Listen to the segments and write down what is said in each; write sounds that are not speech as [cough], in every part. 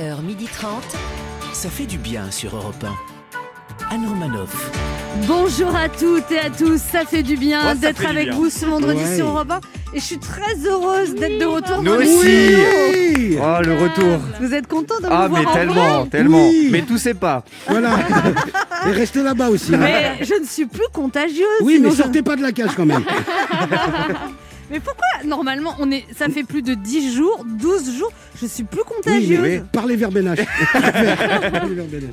11h30. Ça fait du bien sur Europe 1. Anne Romanoff. Bonjour à toutes et à tous, ça fait du bien Ouais, d'être avec bien. vous ce vendredi Ouais. sur Europe 1 et je suis très heureuse d'être de retour Nous dans aussi. studios. Oh, le retour. Vous êtes content de Ah, me voir mais en tellement, tellement. Oui. Mais tous c'est pas. Voilà. Et restez là-bas aussi. hein. Mais je ne suis plus contagieuse. Oui, mais je- sortez pas de la cage quand même. [laughs] Mais pourquoi normalement on est ça fait plus de 10 jours, 12 jours, je suis plus Oui, contagieuse. mais parlez vers. [laughs] Parlez.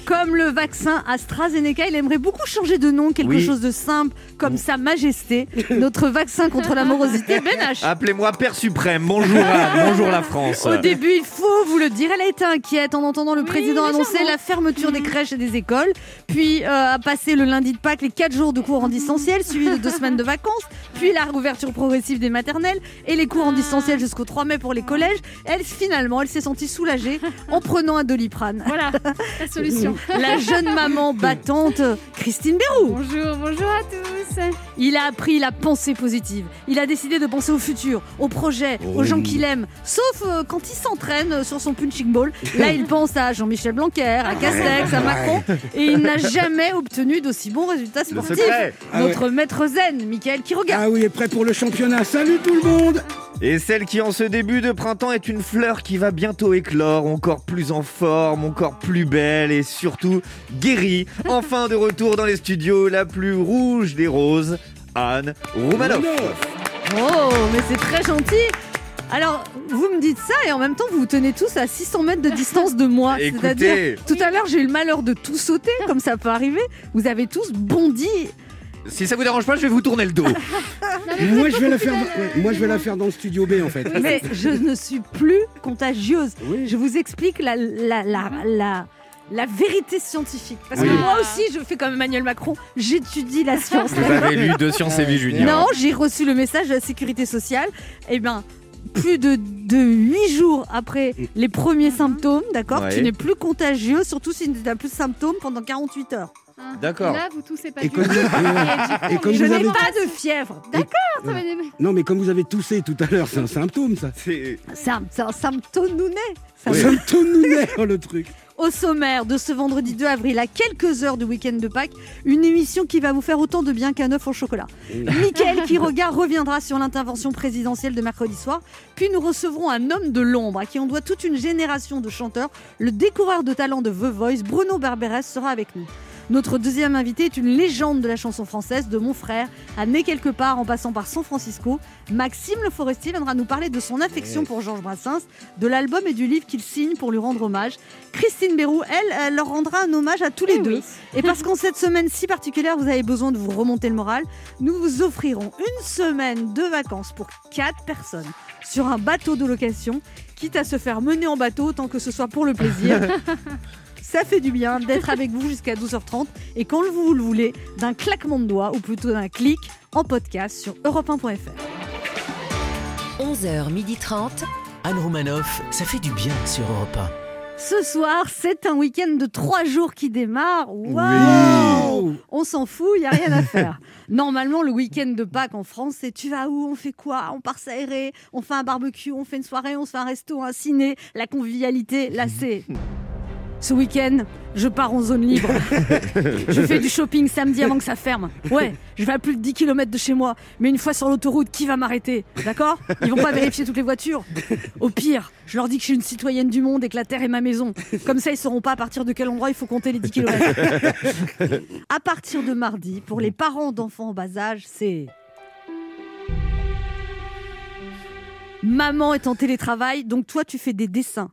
Comme le vaccin AstraZeneca, il aimerait beaucoup changer de nom, quelque Oui. chose de simple, comme Sa Majesté, notre vaccin contre la morosité. [laughs] Appelez-moi Père Suprême. Bonjour Anne, bonjour la France. Au début, il faut vous le dire, elle a été inquiète en entendant le président annoncer la fermeture des crèches et des écoles, puis euh, a passé le lundi de Pâques les 4 jours de cours en distanciel, suivi de deux semaines de vacances, puis la réouverture progressive des maternelles et les cours en distanciel jusqu'au 3 mai pour les collèges. Elle, finalement, elle s'est sentie soulagée en prenant un doliprane. Voilà, la solution. [laughs] La jeune maman battante, Christine Bérou. bonjour, bonjour à tous. Il a appris la pensée positive. Il a décidé de penser au futur, au projet, aux Oh. gens qu'il aime. Sauf euh, quand il s'entraîne sur son punching ball. Là, il pense à Jean-Michel Blanquer, à Castex, à Macron. Et il n'a jamais obtenu d'aussi bons résultats sportifs. secret. Ah ouais. Notre maître zen, Michael Quiroga. Ah oui, est prêt pour le championnat. Salut tout le monde. Et celle qui en ce début de printemps est une fleur qui va bientôt éclore, encore plus en forme, encore plus belle et surtout guérie. Enfin de retour dans les studios, la plus rouge des roses, Anne Roumanoff. Oh, mais c'est très gentil. Alors, vous me dites ça et en même temps, vous vous tenez tous à 600 mètres de distance de moi. C'est-à-dire, tout à l'heure, j'ai eu le malheur de tout sauter, comme ça peut arriver. Vous avez tous bondi si ça vous dérange pas, je vais vous tourner le dos. [laughs] Moi je vais la faire. ouais, moi je vais la faire dans le studio B en fait. Mais je ne suis plus contagieuse. Oui. Je vous explique la, la, la, la, la vérité scientifique. Parce Oui. que moi aussi, je fais comme Emmanuel Macron, j'étudie la science. Vous avez lu de Sciences et Vie Junior. Non, j'ai reçu le message de la sécurité sociale. Eh bien, plus de, de 8 jours après les premiers symptômes, d'accord Ouais. Tu n'es plus contagieux, surtout si tu n'as plus de symptômes pendant 48 heures. Hein. D'accord. Là, vous toussez pas Et du comme, tout. vous- [laughs] Et comme Je vous n'ai avez. pas de fièvre. ça va aller. Non, mais comme vous avez toussé tout à l'heure, c'est un symptôme ça. C'est- un, un symptôme nounet. Ça Oui. [laughs] Symptôme nounet, oh, le truc. Au sommaire de ce vendredi 2 avril, à quelques heures du week-end de Pâques, une émission qui va vous faire autant de bien qu'un œuf au chocolat. Mickaël [laughs] Quiroga reviendra sur l'intervention présidentielle de mercredi soir, puis nous recevrons un homme de l'ombre à qui on doit toute une génération de chanteurs. Le découvreur de talent de The Voice, Bruno Barberes, sera avec nous. Notre deuxième invité est une légende de la chanson française, de mon frère, à Né quelque part en passant par San Francisco. Maxime Le Forestier viendra nous parler de son affection pour Georges Brassens, de l'album et du livre qu'il signe pour lui rendre hommage. Christine Bérou, elle, elle leur rendra un hommage à tous les Eh deux. oui. Et parce qu'en cette semaine si particulière, vous avez besoin de vous remonter le moral, nous vous offrirons une semaine de vacances pour quatre personnes sur un bateau de location, quitte à se faire mener en bateau tant que ce soit pour le plaisir. [laughs] Ça fait du bien d'être avec vous jusqu'à 12h30 et quand vous le voulez, d'un claquement de doigts ou plutôt d'un clic en podcast sur europe1.fr. 11h30. Anne Romanoff. Ça fait du bien sur Europe Ce soir, c'est un week-end de trois jours qui démarre. Waouh On s'en fout, il n'y a rien à faire. [laughs] Normalement, le week-end de Pâques en France, c'est tu vas où On fait quoi? On part s'aérer, on fait un barbecue, on fait une soirée, on se fait un resto, un ciné, la convivialité. Là, c'est. Ce week-end, je pars en zone libre. [laughs] je fais du shopping samedi avant que ça ferme. Ouais, je vais à plus de 10 km de chez moi. Mais une fois sur l'autoroute, qui va m'arrêter? D'accord? Ils vont pas vérifier toutes les voitures. Au pire, je leur dis que je suis une citoyenne du monde et que la Terre est ma maison. Comme ça, ils sauront pas à partir de quel endroit il faut compter les 10 km. à partir de mardi, pour les parents d'enfants en bas âge, c'est. Maman est en télétravail, donc toi, tu fais des dessins.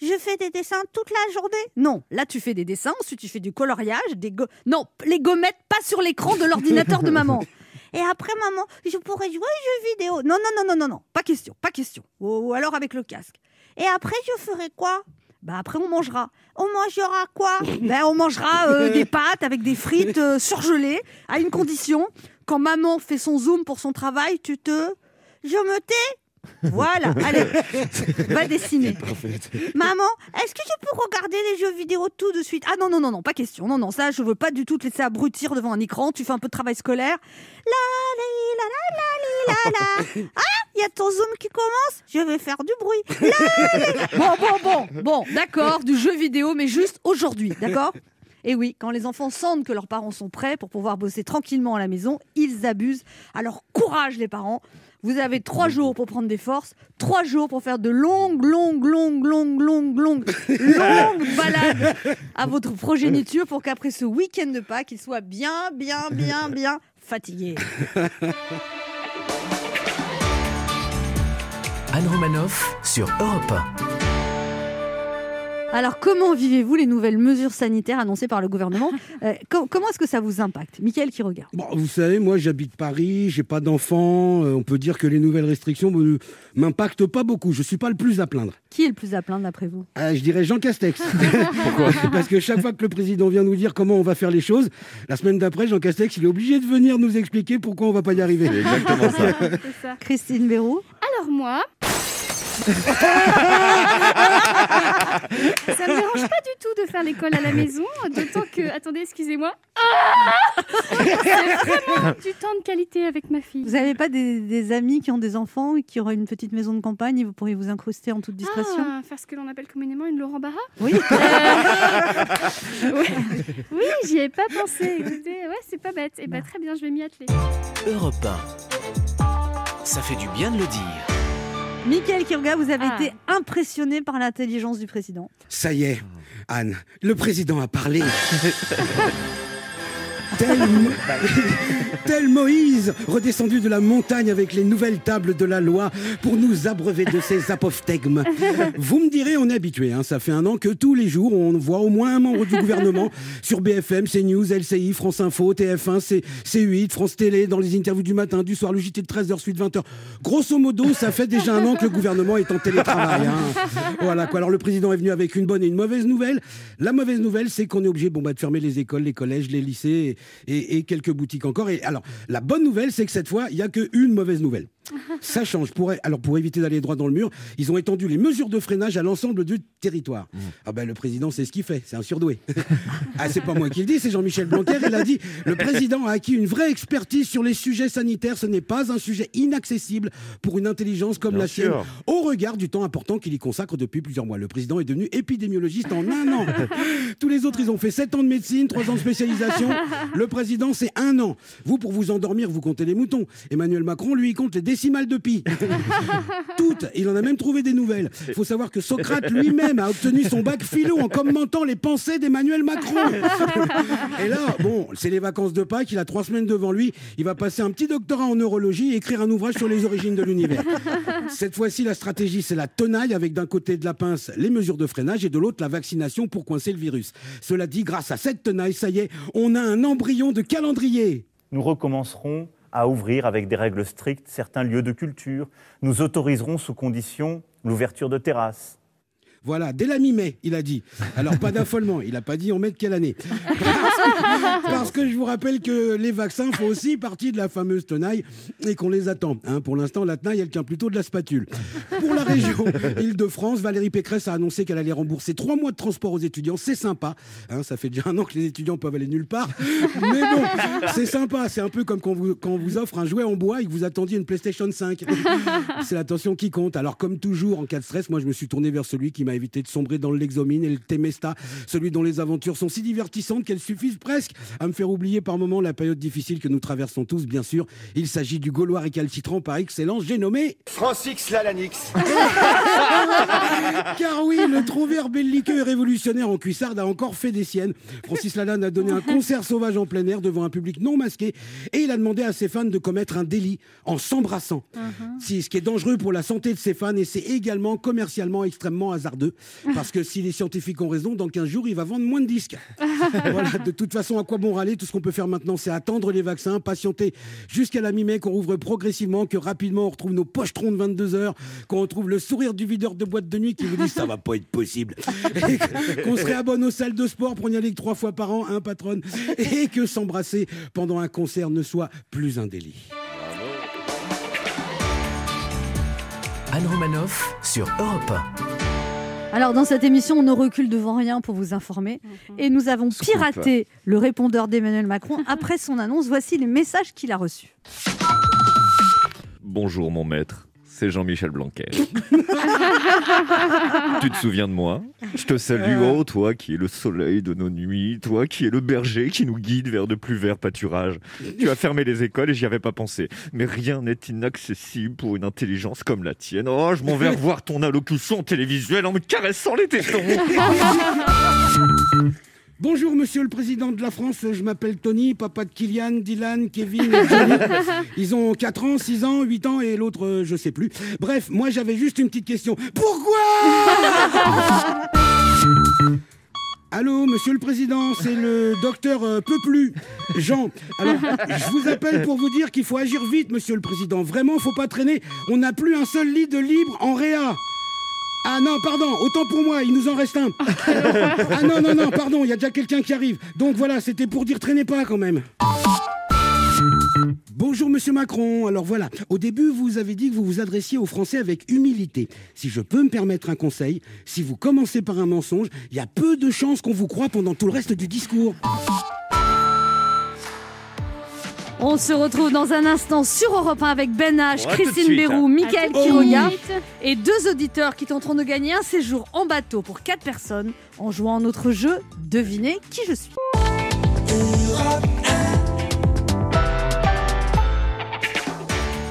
Je fais des dessins toute la journée Non, là tu fais des dessins, ensuite tu fais du coloriage, des go... Non, les gommettes pas sur l'écran de l'ordinateur de maman. [laughs] Et après maman, je pourrais jouer aux jeux vidéo. Non, non, non, non, non, non, pas question, pas question. Ou, ou alors avec le casque. Et après je ferai quoi? Bah après on mangera. On mangera quoi? [laughs] Ben on mangera euh, des pâtes avec des frites euh, surgelées à une condition. Quand maman fait son zoom pour son travail, tu te... Je me tais Voilà, allez, [laughs] va dessiner. Maman, est-ce que je peux regarder les jeux vidéo tout de suite? Ah non, non, non, non, pas question. Non, non, ça, je veux pas du tout te laisser abrutir devant un écran. Tu fais un peu de travail scolaire. La, la, la, la, li, la, la. [laughs] Ah, il y a ton Zoom qui commence, je vais faire du bruit. [laughs] Bon, bon, bon, bon, d'accord, du jeu vidéo, mais juste aujourd'hui, d'accord? Et oui, quand les enfants sentent que leurs parents sont prêts pour pouvoir bosser tranquillement à la maison, ils abusent. Alors courage les parents, vous avez trois jours pour prendre des forces, trois jours pour faire de longues, longues, longues, longues, longues, longues, longues [laughs] balades à votre progéniture pour qu'après ce week-end de Pâques, ils soient bien, bien, bien, bien fatigués. Anne Romanoff sur Europe 1. Alors, comment vivez-vous les nouvelles mesures sanitaires annoncées par le gouvernement [laughs] Euh, co- Comment est-ce que ça vous impacte? Michael qui regarde. Bon, vous savez, moi j'habite Paris, j'ai pas d'enfants. euh, on peut dire que les nouvelles restrictions ne m'impactent pas beaucoup. Je suis pas le plus à plaindre. Qui est le plus à plaindre d'après vous? Ah, je dirais Jean Castex. [laughs] Pourquoi? Parce que chaque fois que le président vient nous dire comment on va faire les choses, la semaine d'après, Jean Castex, il est obligé de venir nous expliquer pourquoi on va pas y arriver. Exactement ça. C'est [laughs] ça. Christine Béroux Alors moi. [laughs] ça me dérange pas du tout de faire l'école à la maison, d'autant que. Attendez, excusez-moi. Ah C'est vraiment du temps de qualité avec ma fille. Vous n'avez pas des, des amis qui ont des enfants et qui auraient une petite maison de campagne et vous pourriez vous incruster en toute discrétion Ah, faire ce que l'on appelle communément une Laurent Barra Oui. [laughs] oui, oui j'y ai pas pensé. Écoutez, ouais, c'est pas bête. Et bah, très bien, je vais m'y atteler. Europe 1. Ça fait du bien de le dire. Michael Kirga, vous avez Ah. été impressionné par l'intelligence du président. Ça y est, Anne, le président a parlé. [laughs] Tel, Mo- [laughs] tel Moïse, redescendu de la montagne avec les nouvelles tables de la loi pour nous abreuver de ses apophthegmes. Vous me direz, on est habitué. hein, ça fait un an que tous les jours, on voit au moins un membre du gouvernement [laughs] sur BFM, CNews, LCI, France Info, TF1, C, C8, France Télé, dans les interviews du matin, du soir, le JT de 13h, suite 20h. Grosso modo, ça fait déjà un an que le gouvernement est en télétravail. hein. Voilà quoi. Alors le président est venu avec une bonne et une mauvaise nouvelle. La mauvaise nouvelle, c'est qu'on est obligé bon, bah, de fermer les écoles, les collèges, les lycées et, quelques boutiques encore. Et alors, la bonne nouvelle, c'est que cette fois, il n'y a qu'une mauvaise nouvelle. Ça change. Pour, alors, pour éviter d'aller droit dans le mur, ils ont étendu les mesures de freinage à l'ensemble du territoire. Ah ben, le président, c'est ce qu'il fait. C'est un surdoué. [laughs] ah, c'est pas moi qui le dis, c'est Jean-Michel Blanquer. Il a dit le président a acquis une vraie expertise sur les sujets sanitaires. Ce n'est pas un sujet inaccessible pour une intelligence comme Bien la sienne, au regard du temps important qu'il y consacre depuis plusieurs mois. Le président est devenu épidémiologiste en un an. [laughs] Tous les autres, ils ont fait 7 ans de médecine, 3 ans de spécialisation. Le président, c'est un an. Vous, pour vous endormir, vous comptez les moutons. Emmanuel Macron, lui, il compte les décimales de pi. [laughs] Toutes. Il en a même trouvé des nouvelles. Il faut savoir que Socrate lui-même a obtenu son bac philo en commentant les pensées d'Emmanuel Macron. [laughs] Et là, bon, c'est les vacances de Pâques, il a trois semaines devant lui. Il va passer un petit doctorat en neurologie et écrire un ouvrage sur les origines de l'univers. [laughs] Cette fois-ci, la stratégie, c'est la tenaille avec d'un côté de la pince les mesures de freinage et de l'autre la vaccination pour coincer le virus. Cela dit, grâce à cette tenaille, ça y est, on a un embryon de calendrier. Nous recommencerons à ouvrir avec des règles strictes certains lieux de culture. Nous autoriserons sous condition l'ouverture de terrasses. Voilà, dès la mi-mai, il a dit. Alors, pas d'affolement, il n'a pas dit en mai de quelle année. Parce [laughs] que, parce que je vous rappelle que les vaccins font aussi partie de la fameuse tenaille et qu'on les attend. hein. pour l'instant, la tenaille, elle tient plutôt de la spatule. Pour la région [laughs] Île-de-France, Valérie Pécresse a annoncé qu'elle allait rembourser trois mois de transport aux étudiants. C'est sympa. hein, ça fait déjà un an que les étudiants peuvent aller nulle part. Mais bon, c'est sympa. C'est un peu comme quand vous, quand on vous offre un jouet en bois et que vous attendiez une PlayStation 5. C'est l'attention qui compte. Alors, comme toujours, en cas de stress, moi, je me suis tourné vers celui qui m'a évité de sombrer dans l'exomine et le temesta, celui dont les aventures sont si divertissantes qu'elles suffisent presque à me faire oublier par moments la période difficile que nous traversons tous, bien sûr. Il s'agit du Gaulois récalcitrant par excellence, j'ai nommé Francis Lalanix. [laughs] Car oui, le trouvère belliqueux et révolutionnaire en cuissarde a encore fait des siennes. Francis Lalanne a donné un concert sauvage en plein air devant un public non masqué et il a demandé à ses fans de commettre un délit en s'embrassant. Si, ce qui est dangereux pour la santé de ses fans et c'est également commercialement extrêmement hasardeux parce que si les scientifiques ont raison, dans 15 jours, il va vendre moins de disques. [laughs] voilà, de toute façon, à quoi bon râler Tout ce qu'on peut faire maintenant, c'est attendre les vaccins, patienter jusqu'à la mi-mai, qu'on rouvre progressivement, que rapidement on retrouve nos pochetrons de 22 heures, qu'on retrouve le sourire du videur de boîte de nuit qui vous dit ça va pas être possible, [laughs] qu'on se réabonne aux salles de sport pour n'y aller que trois fois par an, un patron, et que s'embrasser pendant un concert ne soit plus un délit. Anne Romanoff sur Europe 1. Alors, dans cette émission, on ne recule devant rien pour vous informer. Et nous avons Scoop. piraté le répondeur d'Emmanuel Macron [laughs] après son annonce. Voici les messages qu'il a reçus. Bonjour mon maître. C'est Jean-Michel Blanquer. [laughs] tu te souviens de moi? Je te salue, Euh. oh toi qui es le soleil de nos nuits, toi qui es le berger qui nous guide vers de plus verts pâturages. Tu as fermé les écoles et j'y avais pas pensé. Mais rien n'est inaccessible pour une intelligence comme la tienne. Oh, je m'en vais revoir ton allocution télévisuelle en me caressant les tétons. [laughs] Bonjour, monsieur le président de la France. Je m'appelle Tony, papa de Kylian, Dylan, Kevin et Johnny. [laughs] Ils ont 4 ans, 6 ans, 8 ans et l'autre, euh, je sais plus. Bref, moi, j'avais juste une petite question. Pourquoi [laughs] Allô, monsieur le président, c'est le docteur euh, Peu plus, Jean. Alors, je vous appelle pour vous dire qu'il faut agir vite, monsieur le président. Vraiment, faut pas traîner. On n'a plus un seul lit de libre en réa. Ah non, pardon, autant pour moi, il nous en reste un. [laughs] ah non, non, non, pardon, il y a déjà quelqu'un qui arrive. Donc voilà, c'était pour dire traînez pas quand même. Bonjour Monsieur Macron. Alors voilà, au début vous avez dit que vous vous adressiez aux Français avec humilité. Si je peux me permettre un conseil, si vous commencez par un mensonge, il y a peu de chances qu'on vous croie pendant tout le reste du discours. On se retrouve dans un instant sur Europe 1 avec Ben H, Ouais, Christine Bérou, hein. Mickaël Quiroga suite. et deux auditeurs qui tenteront de gagner un séjour en bateau pour quatre personnes en jouant à notre jeu Devinez qui je suis.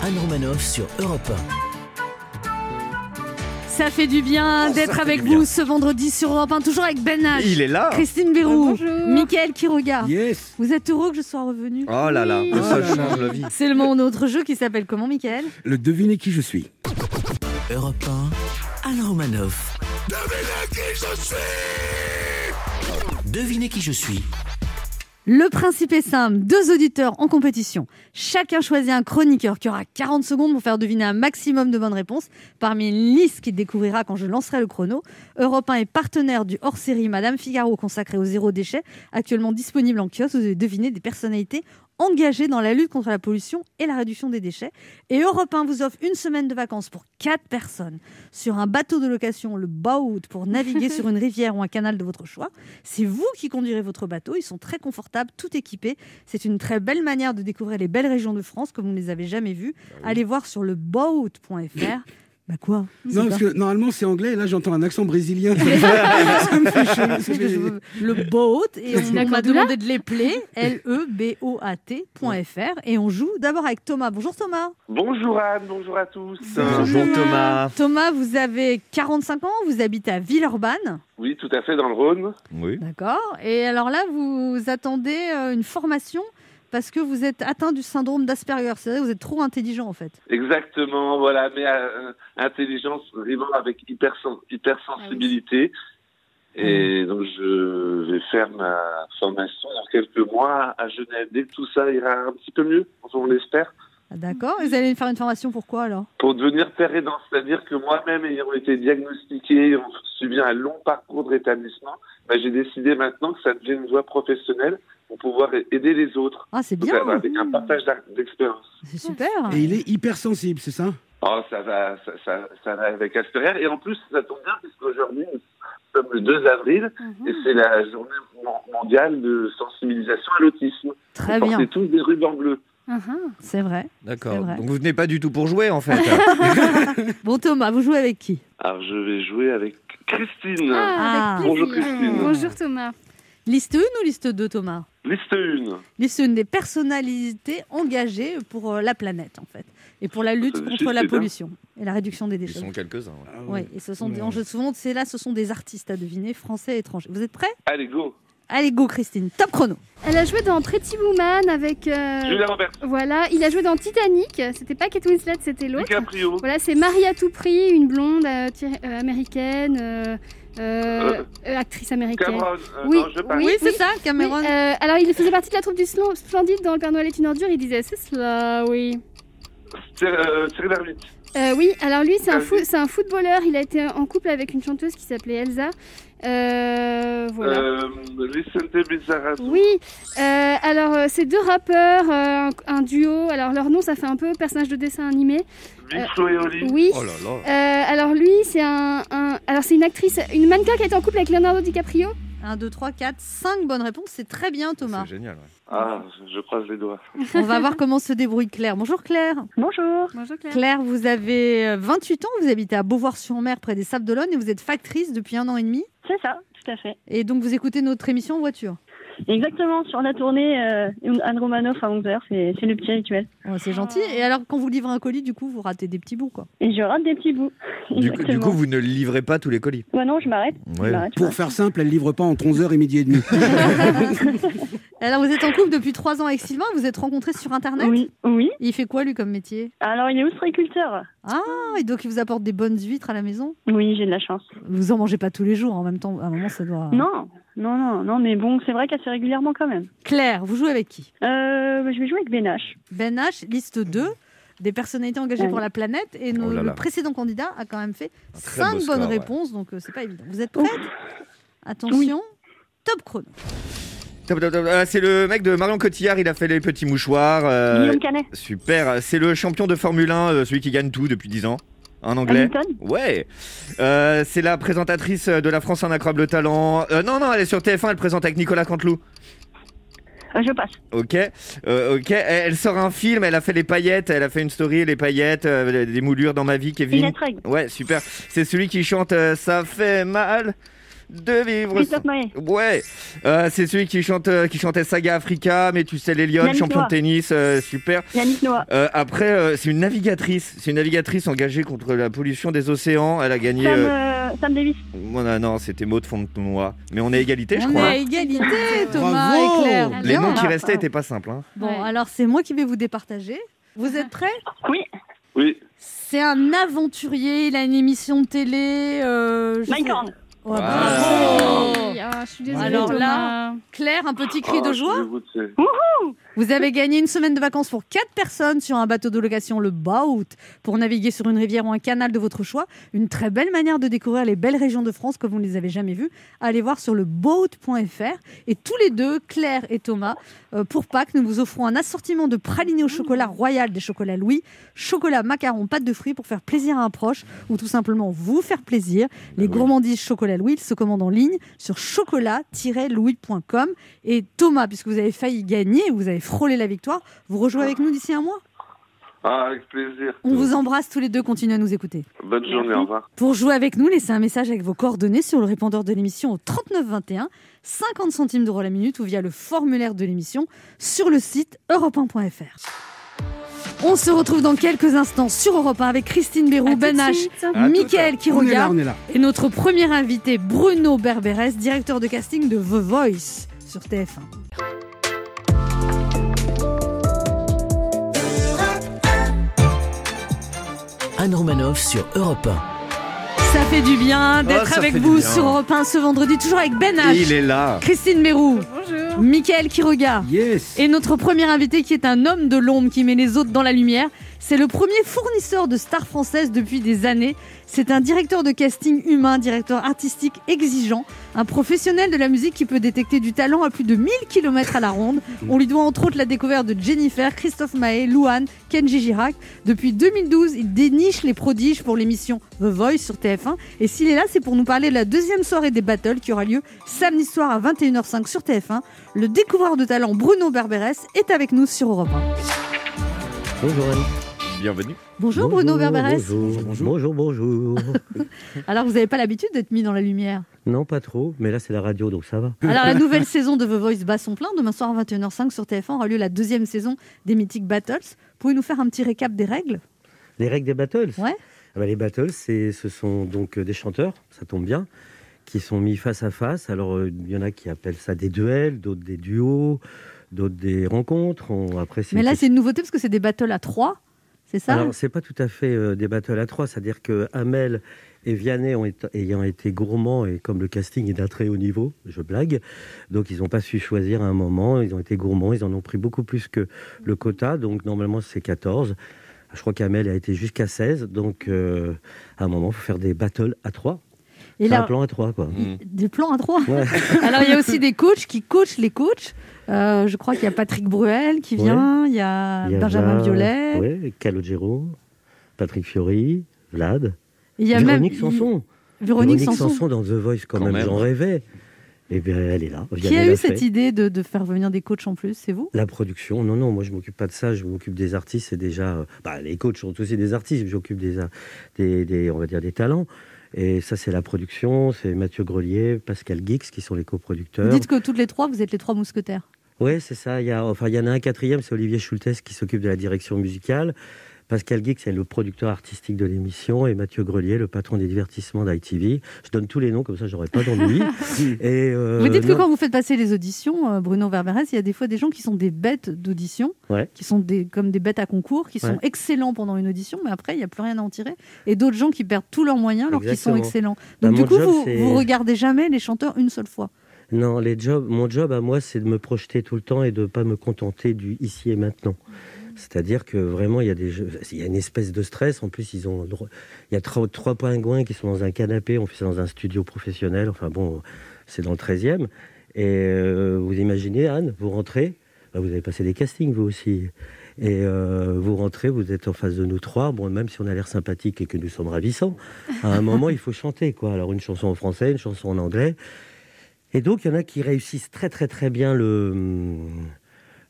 Anne Romanoff sur Europe Ça fait du bien Oh, d'être avec vous ce vendredi sur Europe 1, toujours avec Ben H, Il est là Christine Bérou, Bonjour. Mickaël Quiroga. Yes. Vous êtes heureux que je sois revenu Oh là là, Oui. que ça Oh change la vie. C'est le moment de notre jeu qui s'appelle comment, Mickaël Le devinez qui je suis. Europe 1, Anne Romanoff. Devinez qui je suis. Le principe est simple, deux auditeurs en compétition. Chacun choisit un chroniqueur qui aura 40 secondes pour faire deviner un maximum de bonnes réponses parmi une liste qu'il découvrira quand je lancerai le chrono. Europe 1 est partenaire du hors-série Madame Figaro consacré au zéro déchet, actuellement disponible en kiosque. Vous devez deviner des personnalités engagées dans la lutte contre la pollution et la réduction des déchets. Et Europe 1 vous offre une semaine de vacances pour quatre personnes sur un bateau de location, le boat, pour naviguer [laughs] sur une rivière ou un canal de votre choix. C'est vous qui conduirez votre bateau. Ils sont très confortables, tout équipés. C'est une très belle manière de découvrir les belles régions de France comme vous ne les avez jamais vues. Allez voir sur le boat.fr. Bah quoi? Non, parce que normalement c'est anglais et là j'entends un accent brésilien. [laughs] Ça me fait chier. Ça Parce que fait- je veux- le boat et on, m'a demandé de l'épeler L E B O A T.fr et on joue d'abord avec Thomas. Bonjour Thomas. Bonjour Anne, bonjour à tous. Bonjour Thomas. Thomas, vous avez 45 ans, vous habitez à Villeurbanne. Oui, tout à fait, dans le Rhône. Oui. D'accord. Et alors là, vous attendez euh, une formation parce que vous êtes atteint du syndrome d'Asperger. C'est-à-dire que vous êtes trop intelligent en fait. Exactement, voilà, mais euh, intelligence rivant avec hypersen- hypersensibilité. Et donc je vais faire ma formation dans quelques mois à Genève. Dès que tout ça ira un petit peu mieux, on l'espère, Ah, D'accord. Vous allez faire une formation pour quoi alors? Pour devenir père aidant. C'est-à-dire que moi-même, ayant été diagnostiqué, ayant suivi un long parcours de rétablissement, bah, j'ai décidé maintenant que ça devienne une voie professionnelle pour pouvoir aider les autres. Ah, c'est Donc, bien. avec un partage d'expérience. C'est super. Et il est hypersensible, c'est ça? Oh, ça va, ça, ça, ça va avec Asperger. Et en plus, ça tombe bien, puisqu'aujourd'hui, nous sommes le 2 avril, et c'est la journée mon- mondiale de sensibilisation à l'autisme. Très Vous bien. portez tous des rubans bleus. Uh-huh. C'est vrai. C'est D'accord. vrai. Donc vous venez pas du tout pour jouer en fait. [laughs] Bon Thomas, vous jouez avec qui? Alors, je vais jouer avec Christine. Ah. avec Bonjour, plaisir. Christine. Bonjour Thomas. Liste 1 ou liste 2 Thomas? Liste 1. Liste 1 des personnalités engagées pour euh, la planète en fait. Et pour la lutte contre la bien. pollution et la réduction des Ils déchets. sont quelques-uns. ouais. Oui, et ce sont des enjeux souvent, c'est là, ce sont des artistes à deviner, français et étrangers. Vous êtes prêts? Allez, go. Allez, go Christine, top chrono. Elle a joué dans Pretty Woman avec. euh, Julia Roberts. Voilà, il a joué dans Titanic. C'était pas Kate Winslet, c'était l'autre. DiCaprio. Voilà, c'est Marie à tout prix, une blonde euh, euh, américaine, euh, euh, actrice américaine. Cameron. Euh, Oui, non, je passe. Oui, Oui, c'est oui. ça, Oui, Cameron. euh, alors, il faisait partie de la troupe du Slo- Splendide dans Le Père Noël est une ordure. Il disait C'est cela, oui. Thierry euh, Lhermitte. Euh, oui, alors lui, c'est un, fou- c'est un footballeur. Il a été en couple avec une chanteuse qui s'appelait Elsa. Euh, voilà. Euh. Oui, euh, alors euh, c'est deux rappeurs, euh, un, un duo. Alors leur nom, ça fait un peu personnage de dessin animé. Euh, Flo et Oli. Oui. Oh là là. Euh, alors lui, c'est un, un- alors c'est une actrice, une mannequin qui été en couple avec Leonardo DiCaprio. 1, 2, 3, 4, 5 bonnes réponses. C'est très bien, Thomas. C'est génial. ouais. Ah, je croise les doigts. On va voir comment se débrouille Claire. Bonjour Claire. Bonjour. Bonjour Claire. Claire, vous avez euh, 28 ans, vous habitez à Beauvoir-sur-Mer, près des Sables d'Olonne, et vous êtes factrice depuis un an et demi. C'est ça, tout à fait. Et donc, vous écoutez notre émission en voiture. Exactement, sur la tournée, euh, Anne Romanoff à 11h, c'est c'est le petit rituel. Oh, c'est gentil. Et alors, quand vous livrez un colis, du coup, vous ratez des petits bouts, quoi. Et je rate des petits bouts. Du, coup- du Exactement. coup, vous ne livrez pas tous les colis. Ouais, non, je m'arrête. Ouais. Pour faire simple, elle livre pas entre 11h et midi et demi. [laughs] Alors, vous êtes en couple depuis 3 ans avec Sylvain, vous êtes rencontrés sur Internet Oui, oui. Il fait quoi, lui, comme métier? Alors, il est ostréiculteur. Ah, et donc il vous apporte des bonnes huîtres à la maison? Oui, j'ai de la chance. Vous en mangez pas tous les jours, en même temps, à un moment, ça doit... Non, non, non, non, mais bon, c'est vrai qu'assez régulièrement quand même. Claire, vous jouez avec qui? Euh, je vais jouer avec Ben H. Ben H, liste 2, des personnalités engagées Ouais. pour la planète, et nos- Oh là le précédent candidat a quand même fait Un très 5 beau bonnes score, ouais. réponses, donc euh, c'est pas évident. Vous êtes prête Attention, top chrono. Top, top, top. Ah, C'est le mec de Marion Cotillard, il a fait les petits mouchoirs. euh, Guillaume Canet. super, c'est le champion de Formule 1, euh, celui qui gagne tout depuis 10 ans. En anglais. Hamilton. Ouais. Euh, c'est la présentatrice de la France incroyable talent. Euh, non, non, elle est sur TF1, elle présente avec Nicolas Canteloup. Euh, je passe. Ok, ok. Elle, sort un film, elle a fait les paillettes, elle a fait une story, les paillettes, des moulures dans ma vie, Kevin. Ouais, super. C'est celui qui chante Ça fait mal de vivre. Ouais, euh, c'est celui qui chante, euh, qui chantait Saga Africa, mais tu sais Yannick champion de tennis, euh, super. Yannick Noah. Euh, après, euh, c'est une navigatrice, c'est une navigatrice engagée contre la pollution des océans. Elle a gagné. Sam, Sam Davis. non, non, c'était Maud Fontenoy. Mais on est égalité, je On crois. est à égalité, Thomas Bravo et Claire. Les noms qui Ah, restaient ah. étaient pas simples. Hein. Bon, Ouais. alors c'est moi qui vais vous départager. Vous êtes prêts? Oui. Oui, C'est un aventurier, il a une émission de télé. Euh, je Mike sais- Horn. Ouais, Wow. bravo. Oui, ah, je suis désolée. Alors Thomas. là- Claire, un petit cri Oh, de je suis joie. Vous avez gagné une semaine de vacances pour 4 personnes sur un bateau de location, le Boat, pour naviguer sur une rivière ou un canal de votre choix. Une très belle manière de découvrir les belles régions de France comme vous ne les avez jamais vues. Allez voir sur le boat.fr. Et tous les deux, Claire et Thomas, euh, pour Pâques, nous vous offrons un assortiment de pralinés au chocolat royal des chocolats Louis, chocolat, macaron, pâte de fruits pour faire plaisir à un proche ou tout simplement vous faire plaisir. Les gourmandises chocolat Louis ils se commandent en ligne sur chocolat-louis.com. Et Thomas, puisque vous avez failli gagner, vous avez frôlé la victoire, vous rejouez avec nous d'ici un mois? Ah, avec plaisir. On vous embrasse tous les deux, continuez à nous écouter. Bonne journée, au revoir. Pour jouer avec nous, laissez un message avec vos coordonnées sur le répondeur de l'émission au 3921, 50 centimes d'euros la minute ou via le formulaire de l'émission sur le site europe1.fr. On se retrouve dans quelques instants sur Europe 1 avec Christine À Bérou, tout Ben H, Mickaël qui regarde et notre premier invité Bruno Berberes, directeur de casting de The Voice sur TF1. Anne Romanoff sur Europe 1. Ça fait du bien d'être Oh, avec vous bien. sur Europe 1 ce vendredi, toujours avec Ben H, Il est là. Christine Bérou, Bonjour. Mickaël qui regarde. Yes. Et notre premier invité qui est un homme de l'ombre qui met les autres dans la lumière, c'est le premier fournisseur de stars françaises depuis des années. C'est un directeur de casting humain, directeur artistique exigeant, un professionnel de la musique qui peut détecter du talent à plus de 1000 km à la ronde. [laughs] On lui doit entre autres la découverte de Jennifer, Christophe Maé, Louane, Kenji Girac. Depuis 2012, il déniche les prodiges pour l'émission The Voice sur TF1. Et s'il est là, c'est pour nous parler de la deuxième soirée des battles qui aura lieu samedi soir à 21h05 sur TF1. Le découvreur de talent Bruno Berberes est avec nous sur Europe 1. Bonjour Anne. Bienvenue. Bonjour, Bruno Berberes. Bonjour, bonjour, bonjour. [laughs] Alors vous n'avez pas l'habitude d'être mis dans la lumière? non, pas trop, mais là c'est la radio, donc ça va. Alors la [laughs] nouvelle saison de The Voice bat son plein. Demain soir à 21h05 sur TF1 aura lieu la deuxième saison des Mythic Battles. Pouvez-vous nous faire un petit récap des règles? Les règles des battles? Ouais. Ah bah, Les battles, c'est, ce sont donc euh, des chanteurs, ça tombe bien, qui sont mis face à face. Alors euh, il y en a qui appellent ça des duels, d'autres des duos, d'autres des rencontres. On- après, Mais là c'est une nouveauté parce que c'est des battles à trois. C'est ça? Alors, c'est pas tout à fait euh, des battles à trois, c'est-à-dire que Amel et Vianney ont été- ayant été gourmands et comme le casting est d'un très haut niveau, je blague, donc ils n'ont pas su choisir à un moment, ils ont été gourmands, ils en ont pris beaucoup plus que le quota, donc normalement c'est 14. Je crois qu'Amel a été jusqu'à 16, donc euh, à un moment, il faut faire des battles à 3. Et C'est un là, plan à 3, quoi. des plans à trois. Ouais. [laughs] Alors il y a aussi des coachs qui coachent les coachs. Euh, je crois qu'il y a Patrick Bruel qui vient, il y a Il y a Benjamin Vlad, Violet, ouais, Calogero, Patrick Fiori, Vlad, il y a Véronique même Sanson. Véronique Sanson. dans The Voice, quand, Quand même, même. j'en rêvais. Et bien, elle est là. Qui a eu cette fait. idée de, de faire venir des coachs en plus C'est vous? La production, non, non, moi je m'occupe pas de ça, je m'occupe des artistes, c'est déjà... euh, Bah, les coachs sont aussi des artistes, j'occupe des, des, on va dire, des talents. Et ça, c'est la production, c'est Mathieu Grelier, Pascal Guix, qui sont les Vous coproducteurs. dites que toutes les trois, vous êtes les trois mousquetaires. Oui, c'est ça. Il y, a, enfin, il y en a un quatrième, c'est Olivier Schultes qui s'occupe de la direction musicale. Pascal Guix, c'est le producteur artistique de l'émission. Et Mathieu Grelier, le patron des divertissements d'ITV. Je donne tous les noms, comme ça, j'aurai pas d'ennui. [laughs] et, euh, vous dites que non. quand vous faites passer les auditions, euh, Bruno Verberès, il y a des fois des gens qui sont des bêtes d'audition, Ouais. qui sont des, comme des bêtes à concours, qui sont Ouais. excellents pendant une audition, mais après, il n'y a plus rien à en tirer. Et d'autres gens qui perdent tous leurs moyens alors qu'ils sont excellents. Bah, Donc, du coup, job, vous, vous regardez jamais les chanteurs une seule fois. Non, les jobs, mon job à moi, c'est de me projeter tout le temps et de ne pas me contenter du ici et maintenant. C'est-à-dire que vraiment, il y, a des, il y a une espèce de stress. En plus, ils ont, il y a trois, trois pingouins qui sont dans un canapé. On fait ça dans un studio professionnel. Enfin bon, c'est dans le 13e. Et euh, vous imaginez, Anne, vous rentrez, bah, vous avez passé des castings, vous aussi. Et euh, vous rentrez, vous êtes en face de nous trois. Bon, même si on a l'air sympathique et que nous sommes ravissants, à un moment, il faut chanter. quoi. Alors, une chanson en français, une chanson en anglais. Et donc, il y en a qui réussissent très, très, très bien le,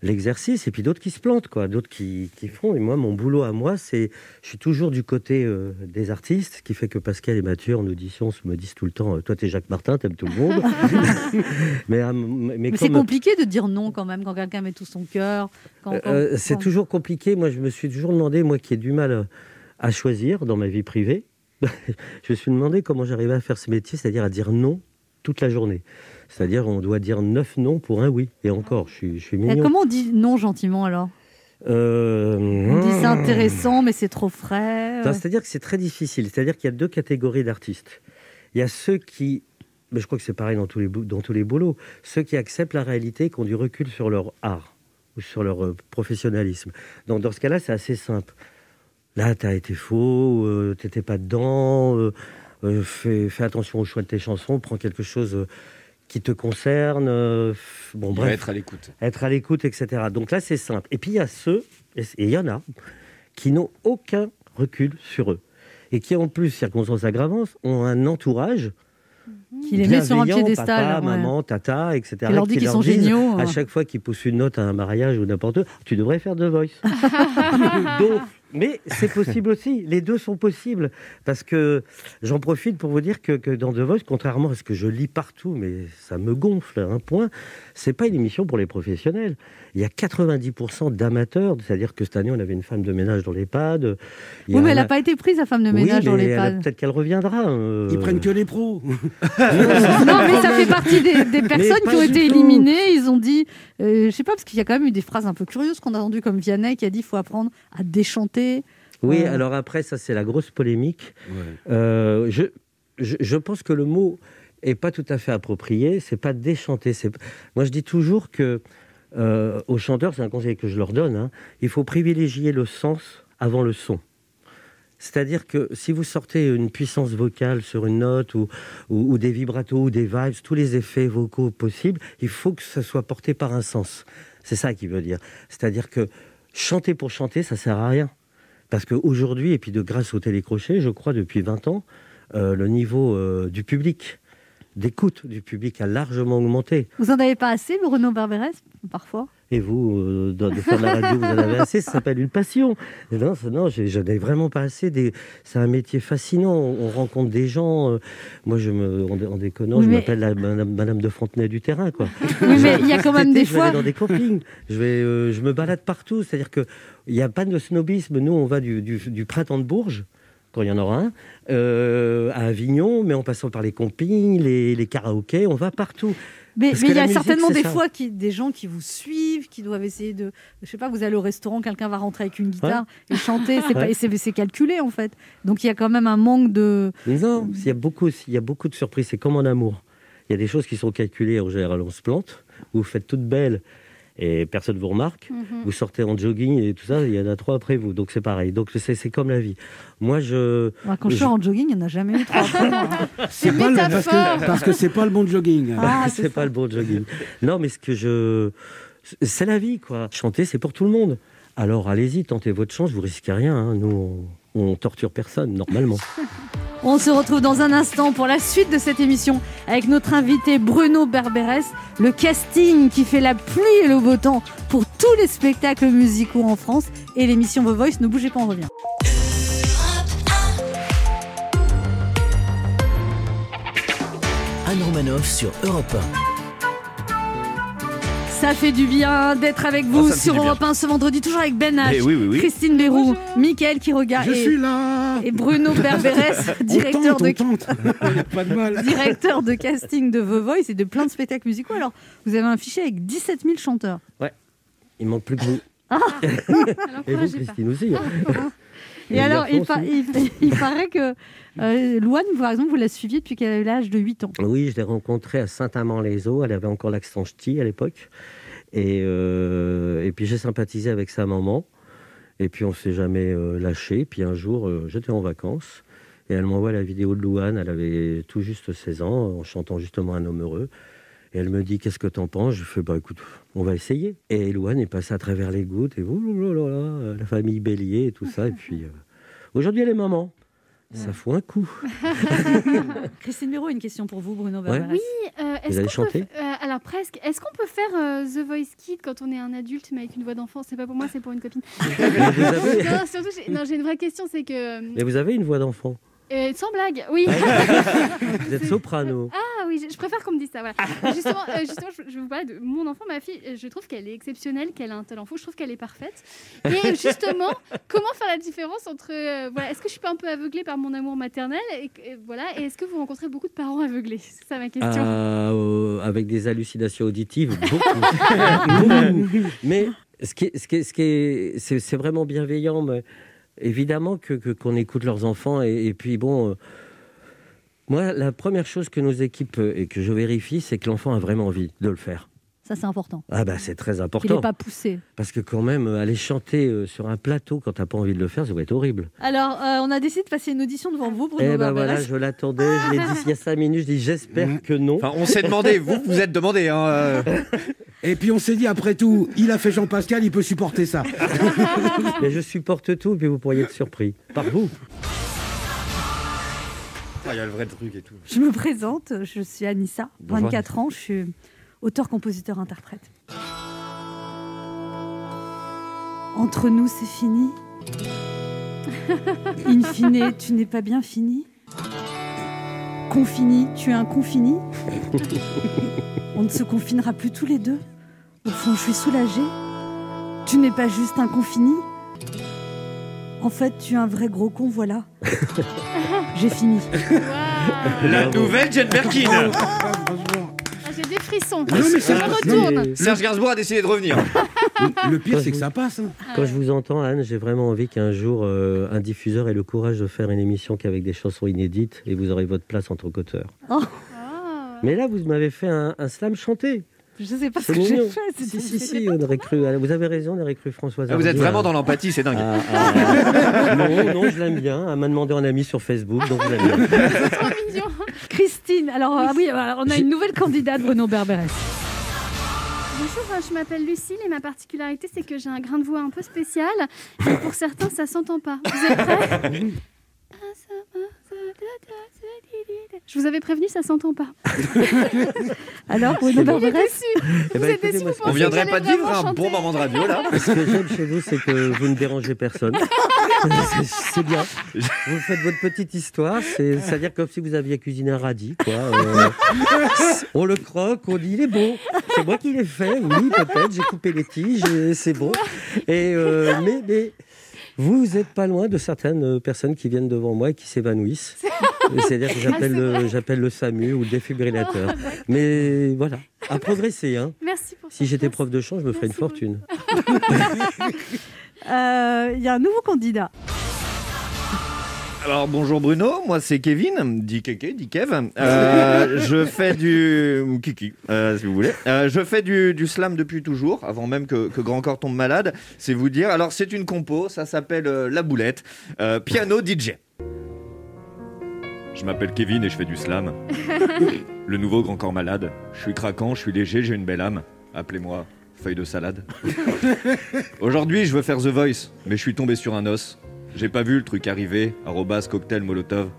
l'exercice, et puis d'autres qui se plantent, quoi, d'autres qui, qui font. Et moi, mon boulot à moi, c'est, je suis toujours du côté euh, des artistes, ce qui fait que Pascal et Mathieu, en audition, se me disent tout le temps, euh, toi, t'es Jacques Martin, t'aimes tout le monde. [laughs] [laughs] mais euh, mais, Mais, c'est compliqué de dire non quand même, quand quelqu'un met tout son cœur. euh, c'est quand- toujours compliqué. Moi, je me suis toujours demandé, moi qui ai du mal à choisir dans ma vie privée, [laughs] je me suis demandé comment j'arrivais à faire ce métier, c'est-à-dire à dire non toute la journée. C'est-à-dire, on doit dire neuf non pour un oui. Et encore, je suis, je suis Et mignon. Eh, comment on dit non gentiment alors? Euh, On dit c'est hmm. intéressant, mais c'est trop frais. Euh. C'est-à-dire que c'est très difficile. C'est-à-dire qu'il y a deux catégories d'artistes. Il y a ceux qui, mais je crois que c'est pareil dans tous, les, dans tous les boulots, ceux qui acceptent la réalité, qui ont du recul sur leur art ou sur leur euh, professionnalisme. Donc dans ce cas-là, c'est assez simple. Là, tu as été faux, euh, t'étais pas dedans, euh, euh, fais, fais attention au choix de tes chansons, prends quelque chose qui te concerne. euh, bon, bref être à l'écoute. être à l'écoute, etc. Donc là, c'est simple. Et puis, il y a ceux, et il y en a, qui n'ont aucun recul sur eux. Et qui, en plus, circonstances aggravantes, ont un entourage Qui les met sur un piédestal. Papa, ouais. maman, tata, etc. Qui leur dit qu'ils sont géniaux, À hein. chaque fois qu'ils poussent une note à un mariage ou n'importe où, tu devrais faire The Voice. [laughs] Donc, mais c'est possible aussi. Les deux sont possibles. Parce que j'en profite pour vous dire que, que dans The Voice, contrairement à ce que je lis partout, mais ça me gonfle à un point, c'est pas une émission pour les professionnels. Il y a 90% d'amateurs, c'est-à-dire que cette année, on avait une femme de ménage dans l'EHPAD. Oui, mais elle n'a a- pas été prise, la femme de ménage dans mais pads. Peut-être qu'elle reviendra. euh. Ils prennent que les pros. [laughs] Non, mais ça fait partie des, des personnes qui ont été tout. éliminées. Ils ont dit, euh, je sais pas, parce qu'il y a quand même eu des phrases un peu curieuses qu'on a entendues, comme Vianney qui a dit il faut apprendre à déchanter. Oui, Euh. alors après, ça, c'est la grosse polémique. Euh, je, je, je pense que le mot est pas tout à fait approprié. C'est pas déchanter. C'est moi, je dis toujours que euh, aux chanteurs, c'est un conseil que je leur donne. hein, il faut privilégier le sens avant le son. C'est-à-dire que si vous sortez une puissance vocale sur une note ou, des vibratos ou des vibes, tous les effets vocaux possibles, il faut que ça soit porté par un sens. C'est ça qu'il veut dire. C'est-à-dire que chanter pour chanter, ça sert à rien. Parce qu'aujourd'hui, et puis de grâce au télécrochet, je crois depuis 20 ans, euh, le niveau euh, du public, d'écoute du public a largement augmenté. Vous en avez pas assez, Bruno Barberes, parfois? Et vous, euh, de, faire de la radio, vous en avez assez, ça s'appelle une passion. Et non, ça- non j'en ai vraiment pas assez. Des... C'est un métier fascinant, on, on rencontre des gens. euh, moi, je me, en, en déconnant, je m'appelle Madame, Madame de Fontenay du terrain. Quoi. Oui, mais il y a quand même été, des je vais fois. aller dans des campings, je, vais, euh, je me balade partout. C'est-à-dire qu'il n'y a pas de snobisme. Nous, on va du, du- du printemps de Bourges, quand il y en aura un, euh, à Avignon, mais en passant par les campings, les, les karaokés, on va partout. Mais il y a musique, certainement des ça. fois qui, des gens qui vous suivent, qui doivent essayer de. Je sais pas, vous allez au restaurant, quelqu'un va rentrer avec une guitare et chanter. C'est pas- Ouais. calculé en fait. Donc il y a quand même un manque de. Non, il y a beaucoup, il y a beaucoup de surprises. C'est comme en amour. Il y a des choses qui sont calculées. En général, on se plante. Vous faites toute belle et personne ne vous remarque. Mhm. Vous sortez en jogging et tout ça. Il y en a trois après vous. Donc c'est pareil. Donc c'est comme la vie. Moi, je. Quand je je- sors en jogging, il n'y en a jamais eu trois après, moi. [laughs] C'est pas le- parce que parce que c'est pas le bon jogging. Ah, [laughs] c'est c'est pas le bon jogging. Non, mais ce que je. C'est la vie, quoi. Chanter, c'est pour tout le monde. Alors allez-y, tentez votre chance, vous risquez rien. hein. Nous, on, on torture personne, normalement. [laughs] On se retrouve dans un instant pour la suite de cette émission avec notre invité Bruno Berberes, le casting qui fait la pluie et le beau temps pour tous les spectacles musicaux en France et l'émission The Voice. Ne bougez pas, on revient. Anne Romanoff sur Europe Ça fait du bien d'être avec vous Oh, sur. Europe 1 ce vendredi, toujours avec Ben H, Eh oui, oui, oui. Christine Bérou, Mickaël qui regarde Je et, suis là et Bruno Berberes, [laughs] On directeur tente, de [laughs] pas de mal. directeur de casting de The Voice et de plein de spectacles musicaux. Alors, vous avez un fichier avec 17 000 chanteurs. Il manque plus que vous. [laughs] Alors, Et vous, pas. Christine aussi. hein. Et, alors, il, paraît que euh, Louane, par exemple, vous la suiviez depuis qu'elle avait l'âge de 8 ans. Oui, je l'ai rencontrée à Saint-Amand-les-Eaux. Elle avait encore l'accent ch'ti à l'époque. Et, euh, et puis j'ai sympathisé avec sa maman. Et puis on s'est jamais euh, lâché. Puis un jour, euh, j'étais en vacances. Et elle m'envoie la vidéo de Louane. Elle avait tout juste 16 ans, en chantant justement Un homme heureux. Et elle me dit Qu'est-ce que t'en penses? Je fais Bah écoute, on va essayer. Et Louane est passée à travers les gouttes. Et ouh la famille Bélier et tout ça. Et puis euh, aujourd'hui, elle est maman. Ça fout un coup. [laughs] Christine Béraud, une question pour vous, Bruno Ouais. Oui, euh, est-ce allez qu'on peut euh, Alors presque. Est-ce qu'on peut faire euh, The Voice Kid quand on est un adulte mais avec une voix d'enfant? C'est pas pour moi, c'est pour une copine. [laughs] Avez, non, surtout, j'ai- non, j'ai une vraie question, c'est que mais vous avez une voix d'enfant? Euh, sans blague, oui. [laughs] Vous êtes soprano. Ah oui, je, je préfère qu'on me dise ça. Voilà. [laughs] justement, euh, justement, je, je vais vous parler de mon enfant, ma fille. Je trouve qu'elle est exceptionnelle, qu'elle a un talent fou. Je trouve qu'elle est parfaite. Et [laughs] justement, comment faire la différence entre euh, voilà, est-ce que je suis pas un peu aveuglée par mon amour maternel et, et voilà, et est-ce que vous rencontrez beaucoup de parents aveuglés? C'est ça ma question. Ah, euh, avec des hallucinations auditives, beaucoup. Beaucoup. Mais ce qui est, ce qui est, ce qui est, c'est, c'est vraiment bienveillant. Mais évidemment que, qu'on écoute leurs enfants et, et puis bon. euh, moi, la première chose que nos équipes euh, et que je vérifie, c'est que l'enfant a vraiment envie de le faire. Ça, c'est important. Ah bah c'est très Il n'est important. pas poussé. Parce que quand même, euh, aller chanter euh, sur un plateau quand t'as pas envie de le faire, ça va être horrible. Alors, euh, on a décidé de passer une audition devant vous, Bruno Eh ben voilà, je l'attendais, je l'ai dit il y a cinq minutes, je dis j'espère que non. Enfin, on s'est demandé, vous, vous êtes demandé. Hein, euh. Et puis on s'est dit, après tout, il a fait Jean-Pascal, il peut supporter ça. [laughs] Mais je supporte tout, puis vous pourriez être surpris. Par vous. Ah, Il y a le vrai truc et tout. Je me présente, je suis Anissa, Bonjour, 24 ans, je suis auteur, compositeur, interprète. Entre nous, c'est fini. [laughs] In fine, tu n'es pas bien fini. Confini, tu es un confini. [laughs] On ne se confinera plus tous les deux. Au fond, je suis soulagée. Tu n'es pas juste un confini. En fait, tu es un vrai gros con, voilà. [laughs] J'ai fini. La nouvelle Jane Birkin Frissons. Non, mais ça- je retourne. Mais Serge Gainsbourg a décidé de revenir. [laughs] Le pire, c'est que ça passe. hein. Quand je vous entends, Anne, j'ai vraiment envie qu'un jour, euh, un diffuseur ait le courage de faire une émission qu'avec des chansons inédites et vous aurez votre place entre coteurs. Ah. Mais là, vous m'avez fait un, un slam chanté. Je sais pas ce que j'ai fait. Si, si, si, on aurait cru. Vous avez raison, on aurait cru Françoise Ah, vous êtes vraiment dans l'empathie, c'est dingue. Ah, ah, non, non, je l'aime bien. Elle m'a demandé en ami sur Facebook, donc je l'aime bien. Trop mignon. Christine, alors ah oui, alors, on a une nouvelle candidate, Bruno Berberes. Bonjour, euh, je m'appelle Lucille et ma particularité c'est que j'ai un grain de voix un peu spécial et pour certains ça s'entend pas. Vous êtes prêts? [laughs] Je vous avais prévenu, ça s'entend pas. [laughs] Alors, Berberes, déçu. Eh Vous ben, êtes écoutez, déçu, moi, vous ce On viendrait pas de vivre un bon moment de radio, là [laughs] Ce que j'aime chez vous, c'est que vous ne dérangez personne. [laughs] C'est- C'est bien. Vous faites votre petite histoire. c'est- C'est-à-dire comme si vous aviez cuisiné un radis. Quoi. Euh, on le croque, on dit il est bon. C'est moi qui l'ai fait, oui, peut-être. J'ai coupé les tiges, et c'est bon. Et, euh, mais, mais vous n'êtes pas loin de certaines euh, personnes qui viennent devant moi et qui s'évanouissent. C'est-à-dire que [laughs] j'appelle le, j'appelle le SAMU ou le défibrillateur. Mais voilà, à progresser. Hein. Merci pour Si j'étais prof de chant, je me ferais une fortune. [laughs] euh, il y a un nouveau candidat. Alors bonjour Bruno, moi c'est Kevin, dit Kéké, dit Kev. Euh, [laughs] je fais du ou Kiki, euh, si vous voulez. Euh, je fais du, du slam depuis toujours, avant même que, que Grand Corps tombe malade. C'est vous dire. Alors c'est une compo, ça s'appelle euh, La Boulette, Euh, piano DJ. Je m'appelle Kevin et je fais du slam. [laughs] Le nouveau Grand Corps malade. Je suis craquant, je suis léger, j'ai une belle âme. Appelez-moi feuille de salade. [laughs] Aujourd'hui, je veux faire The Voice, mais je suis tombé sur un os. J'ai pas vu le truc arriver, arrobas cocktail molotov.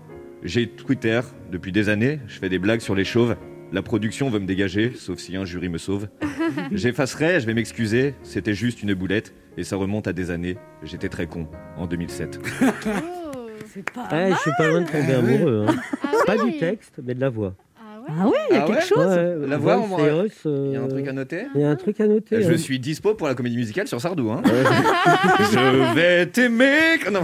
J'ai Twitter depuis des années, je fais des blagues sur les chauves. La production veut me dégager, sauf si un jury me sauve. [laughs] J'effacerai, je vais m'excuser, c'était juste une boulette, et ça remonte à des années. J'étais très con, en 2007. [laughs] C'est pas Ah, mal. je suis pas loin de tomber Ah amoureux. hein. Ah Pas du texte, mais de la voix. Ah ouais. Oui, il y a Ah quelque ouais chose. Ouais, La voix, on va- euh, Il y a un truc à noter? Il y a un truc à noter. Je hein. suis dispo pour la comédie musicale sur Sardou. Hein. [laughs] Je vais t'aimer. Non.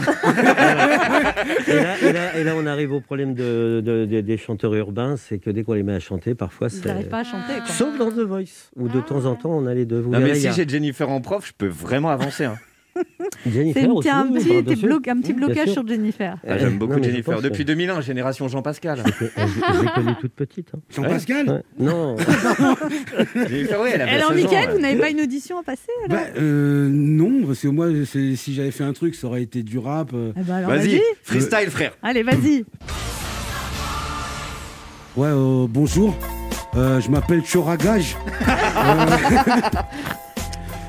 et, là, et là- et là, on arrive au problème de, de- de- des chanteurs urbains, c'est que dès qu'on les met à chanter, parfois Ils c'est. n'arrivent pas à chanter. Quoi. Sauf dans The Voice, où de Ah. temps en temps on a les deux. Vous Non, mais si j'ai Jennifer en prof, je peux vraiment avancer. hein. [laughs] Jennifer aussi, t'as un oui, petit, un petit blocage sur Jennifer. Ah, J'aime Euh, beaucoup non, mais je Jennifer. pense, Depuis euh, 2001, génération Jean Pascal. Je je l'ai connue toute petite. hein. Jean-Pascal Ouais. Non, [laughs] [laughs] Jennifer, oui, elle a Alors, 16 ans, Mickaël, ouais. vous n'avez pas une audition à passer alors? Bah, euh, non, parce que moi, si j'avais fait un truc, ça aurait été du rap. euh. Eh ben Vas-y, freestyle, frère. Allez, vas-y. Ouais, euh, bonjour. Euh, je m'appelle Choragage.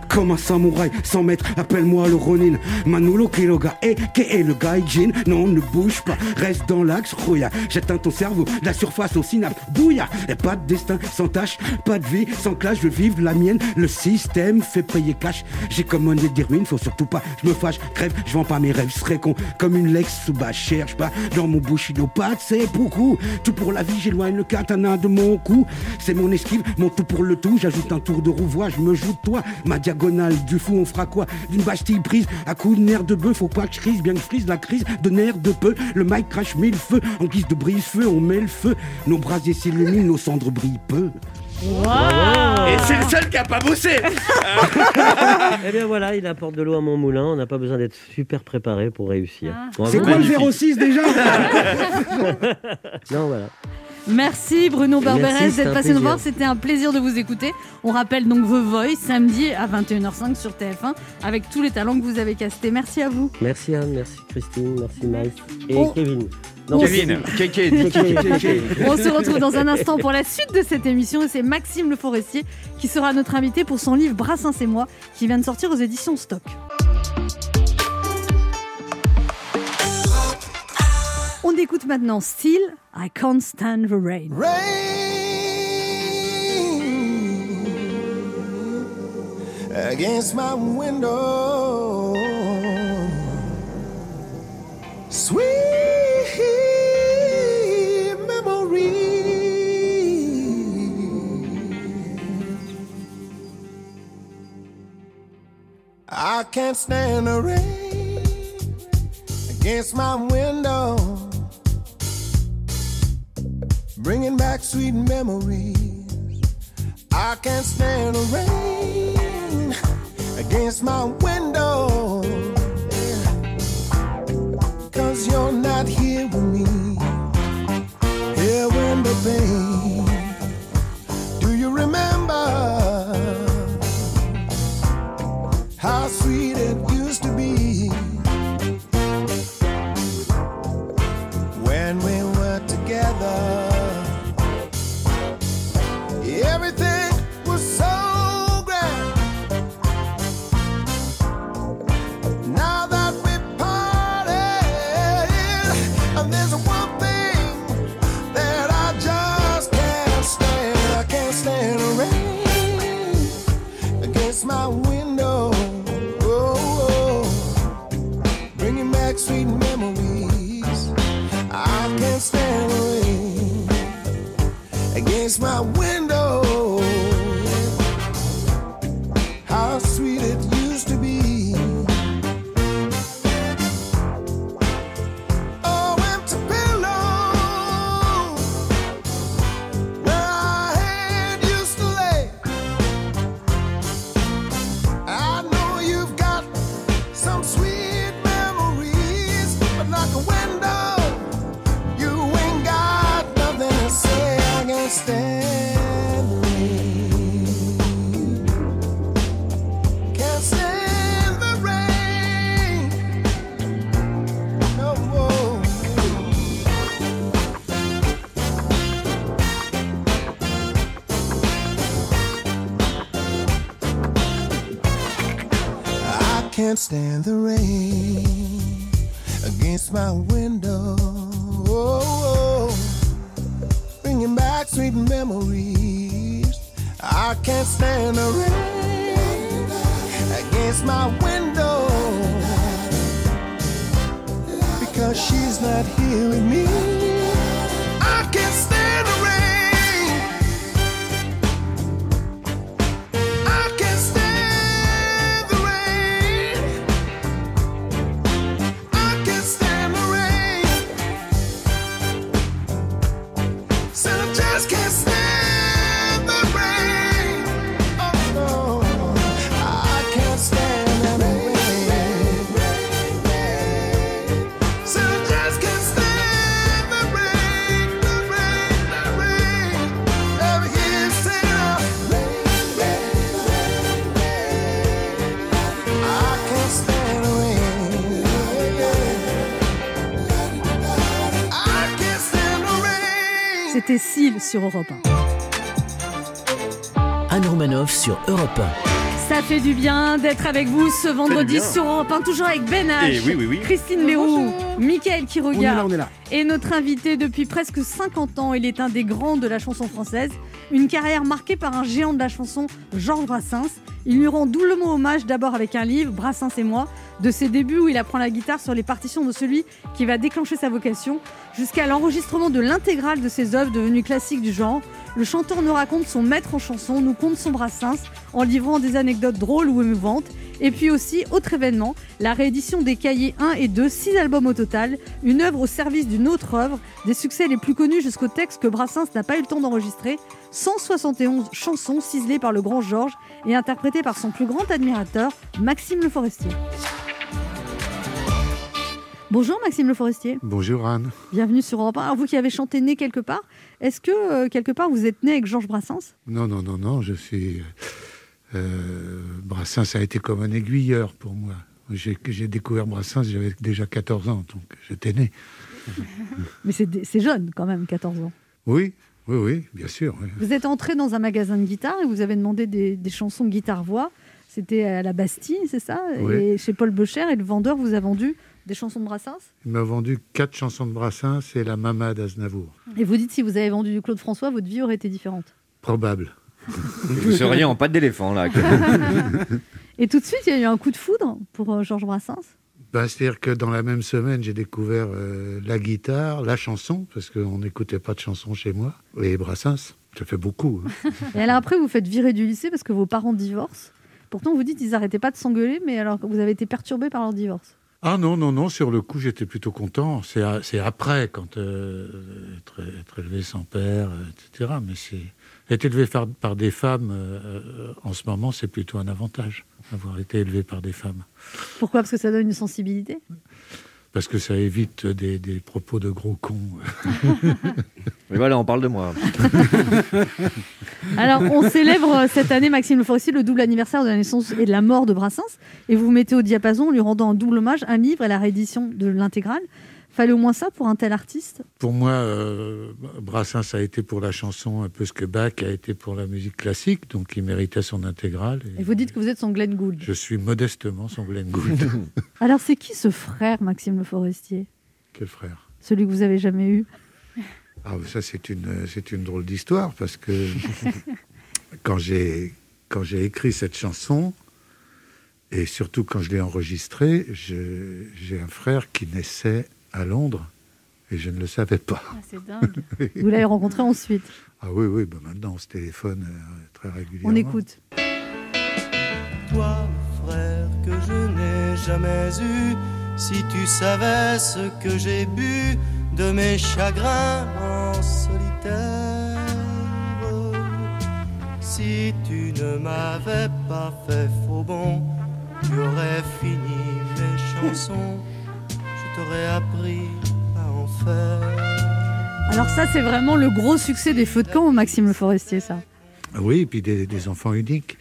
Comme un samouraï, 100 mètres, appelle-moi le Ronin. Manolo Kiloga, et est le gaijin? Non, ne bouge pas, reste dans l'axe, rouilla. J'atteins ton cerveau, la surface au synapse, bouilla. Et pas de destin sans tâche, pas de vie sans clash, je vivre la mienne. Le système fait payer cash. J'ai commandé des ruines, faut surtout pas, je me fâche, crève, je vends pas mes rêves, serais con. Comme une Lex sous bas, cherche pas dans mon bushido, pas c'est beaucoup. Tout pour la vie, j'éloigne le katana de mon cou. C'est mon esquive, mon tout pour le tout. J'ajoute un tour de rouvoie, je me joue de toi. Ma diagonale du fou, on fera quoi D'une bastille prise à coups de nerfs de bœuf. Faut pas que je crise, bien que je frise la crise de nerfs de peu. Le mic crache mille feux. En guise de brise-feu, on met le feu. Nos brasiers s'illuminent, nos cendres brillent peu. Et c'est le seul qui a pas bossé. [laughs] [laughs] Eh bien voilà, il apporte de l'eau à mon moulin. On n'a pas besoin d'être super préparé pour réussir. Ah. C'est quoi le magnifique. 06 déjà [laughs] Non, voilà. Merci Bruno Barberès c'était d'être un passé nous plaisir. voir. C'était un plaisir de vous écouter. On rappelle donc The Voice samedi à 21h05 sur TF1 avec tous les talents que vous avez castés. Merci à vous. Merci Anne, merci Christine, merci Mike et Oh. Kevin. Non, Kevin, Kéké, dis Kéké, Kéké. On se retrouve dans un instant pour la suite de cette émission et c'est Maxime Le Forestier qui sera notre invité pour son livre Brassens et moi qui vient de sortir aux éditions Stock. On écoute maintenant Still I Can't Stand the Rain. against my window. Sweet memory. I can't stand the rain against my window, bringing back sweet memories. I can't stand the rain against my window. Cause you're not here with me. Here when the pain. Do you remember how sweet it change my will. C'était Seal sur Europe 1. Anne Romanoff sur Europe Ça fait du bien d'être avec vous ce vendredi sur Europe 1, toujours avec Ben H, Eh oui, oui, oui. Christine Leroux, Mickaël qui On est là, regarde on est là. et notre invité depuis presque 50 ans. Il est un des grands de la chanson française. Une carrière marquée par un géant de la chanson, Georges Brassens. Il lui rend doublement hommage d'abord avec un livre, Brassens et moi, de ses débuts où il apprend la guitare sur les partitions de celui qui va déclencher sa vocation, jusqu'à l'enregistrement de l'intégrale de ses œuvres devenues classiques du genre. Le chanteur nous raconte son maître en chanson, nous conte son Brassens, en livrant des anecdotes drôles ou émouvantes. Et puis aussi, autre événement, la réédition des cahiers 1 et 2, 6 albums au total, une œuvre au service d'une autre œuvre, des succès les plus connus jusqu'au texte que Brassens n'a pas eu le temps d'enregistrer, 171 chansons ciselées par le grand Georges et interprétées par son plus grand admirateur, Maxime Le Forestier. Bonjour Maxime Le Forestier, Bonjour Anne. bienvenue sur Europe 1. Alors vous qui avez chanté né quelque part, est-ce que euh, quelque part vous êtes né avec Georges Brassens? Non, non, non, non, je suis. Euh, Brassens a été comme un aiguilleur pour moi. J'ai découvert Brassens, j'avais déjà 14 ans, donc j'étais né. [laughs] Mais c'est jeune quand même, 14 ans. Oui, oui, oui, bien sûr. oui. Vous êtes entré dans un magasin de guitare et vous avez demandé des, des chansons guitare-voix. C'était à la Bastille, c'est ça? Oui. Et chez Paul Becher, et le vendeur vous a vendu des chansons de Brassens? Il m'a vendu quatre chansons de Brassens et la Mama d'Aznavour. Et vous dites, si vous avez vendu du Claude François, votre vie aurait été différente? Probable. [laughs] Vous seriez en patte d'éléphant là. [laughs] Et tout de suite, il y a eu un coup de foudre pour euh, Georges Brassens. Bah, C'est-à-dire que dans la même semaine, j'ai découvert euh, la guitare, la chanson, parce qu'on n'écoutait pas de chansons chez moi, et Brassens. Ça fait beaucoup. hein. Et alors après, vous faites virer du lycée parce que vos parents divorcent. Pourtant, vous dites, ils n'arrêtaient pas de s'engueuler, mais alors vous avez été perturbé par leur divorce. Ah non, non, non, sur le coup, j'étais plutôt content. C'est après, quand euh, être, élevé sans père, euh, etc. Mais être élevé par, des femmes, euh, en ce moment, c'est plutôt un avantage, avoir été élevé par des femmes. Pourquoi? Parce que ça donne une sensibilité? Parce que ça évite des, des propos de gros cons. [laughs] Mais voilà, on parle de moi. [laughs] Alors, on célèbre cette année, Maxime Le Forestier, le double anniversaire de la naissance et de la mort de Brassens. Et vous mettez au diapason, en lui rendant un double hommage, un livre et la réédition de l'intégrale. Fallait au moins ça pour un tel artiste? Pour moi, euh, Brassens a été pour la chanson un peu ce que Bach a été pour la musique classique, donc il méritait son intégrale. et Et vous dites que vous êtes son Glenn Gould. Je suis modestement son Glenn Gould. [laughs] [laughs] Alors, c'est qui ce frère, Maxime Le Forestier? Quel frère? Celui que vous avez jamais eu? Ah, ça, c'est une, c'est une drôle d'histoire parce que [laughs] quand j'ai, quand j'ai écrit cette chanson, et surtout quand je l'ai enregistrée, j'ai un frère qui naissait à Londres et je ne le savais pas. Ah, c'est [laughs] dingue. Vous l'avez rencontré ensuite. Ah oui, oui, bah maintenant on se téléphone euh, très régulièrement. On écoute. Toi, frère, que je n'ai jamais eu, si tu savais ce que j'ai bu de mes chagrins en solitaire. Si tu ne m'avais pas fait faux bon, tu aurais fini mes chansons, t'aurais appris à en faire. Alors ça, c'est vraiment le gros succès des feux de camp, Maxime Le Forestier, ça. Oui, et puis des, des enfants uniques.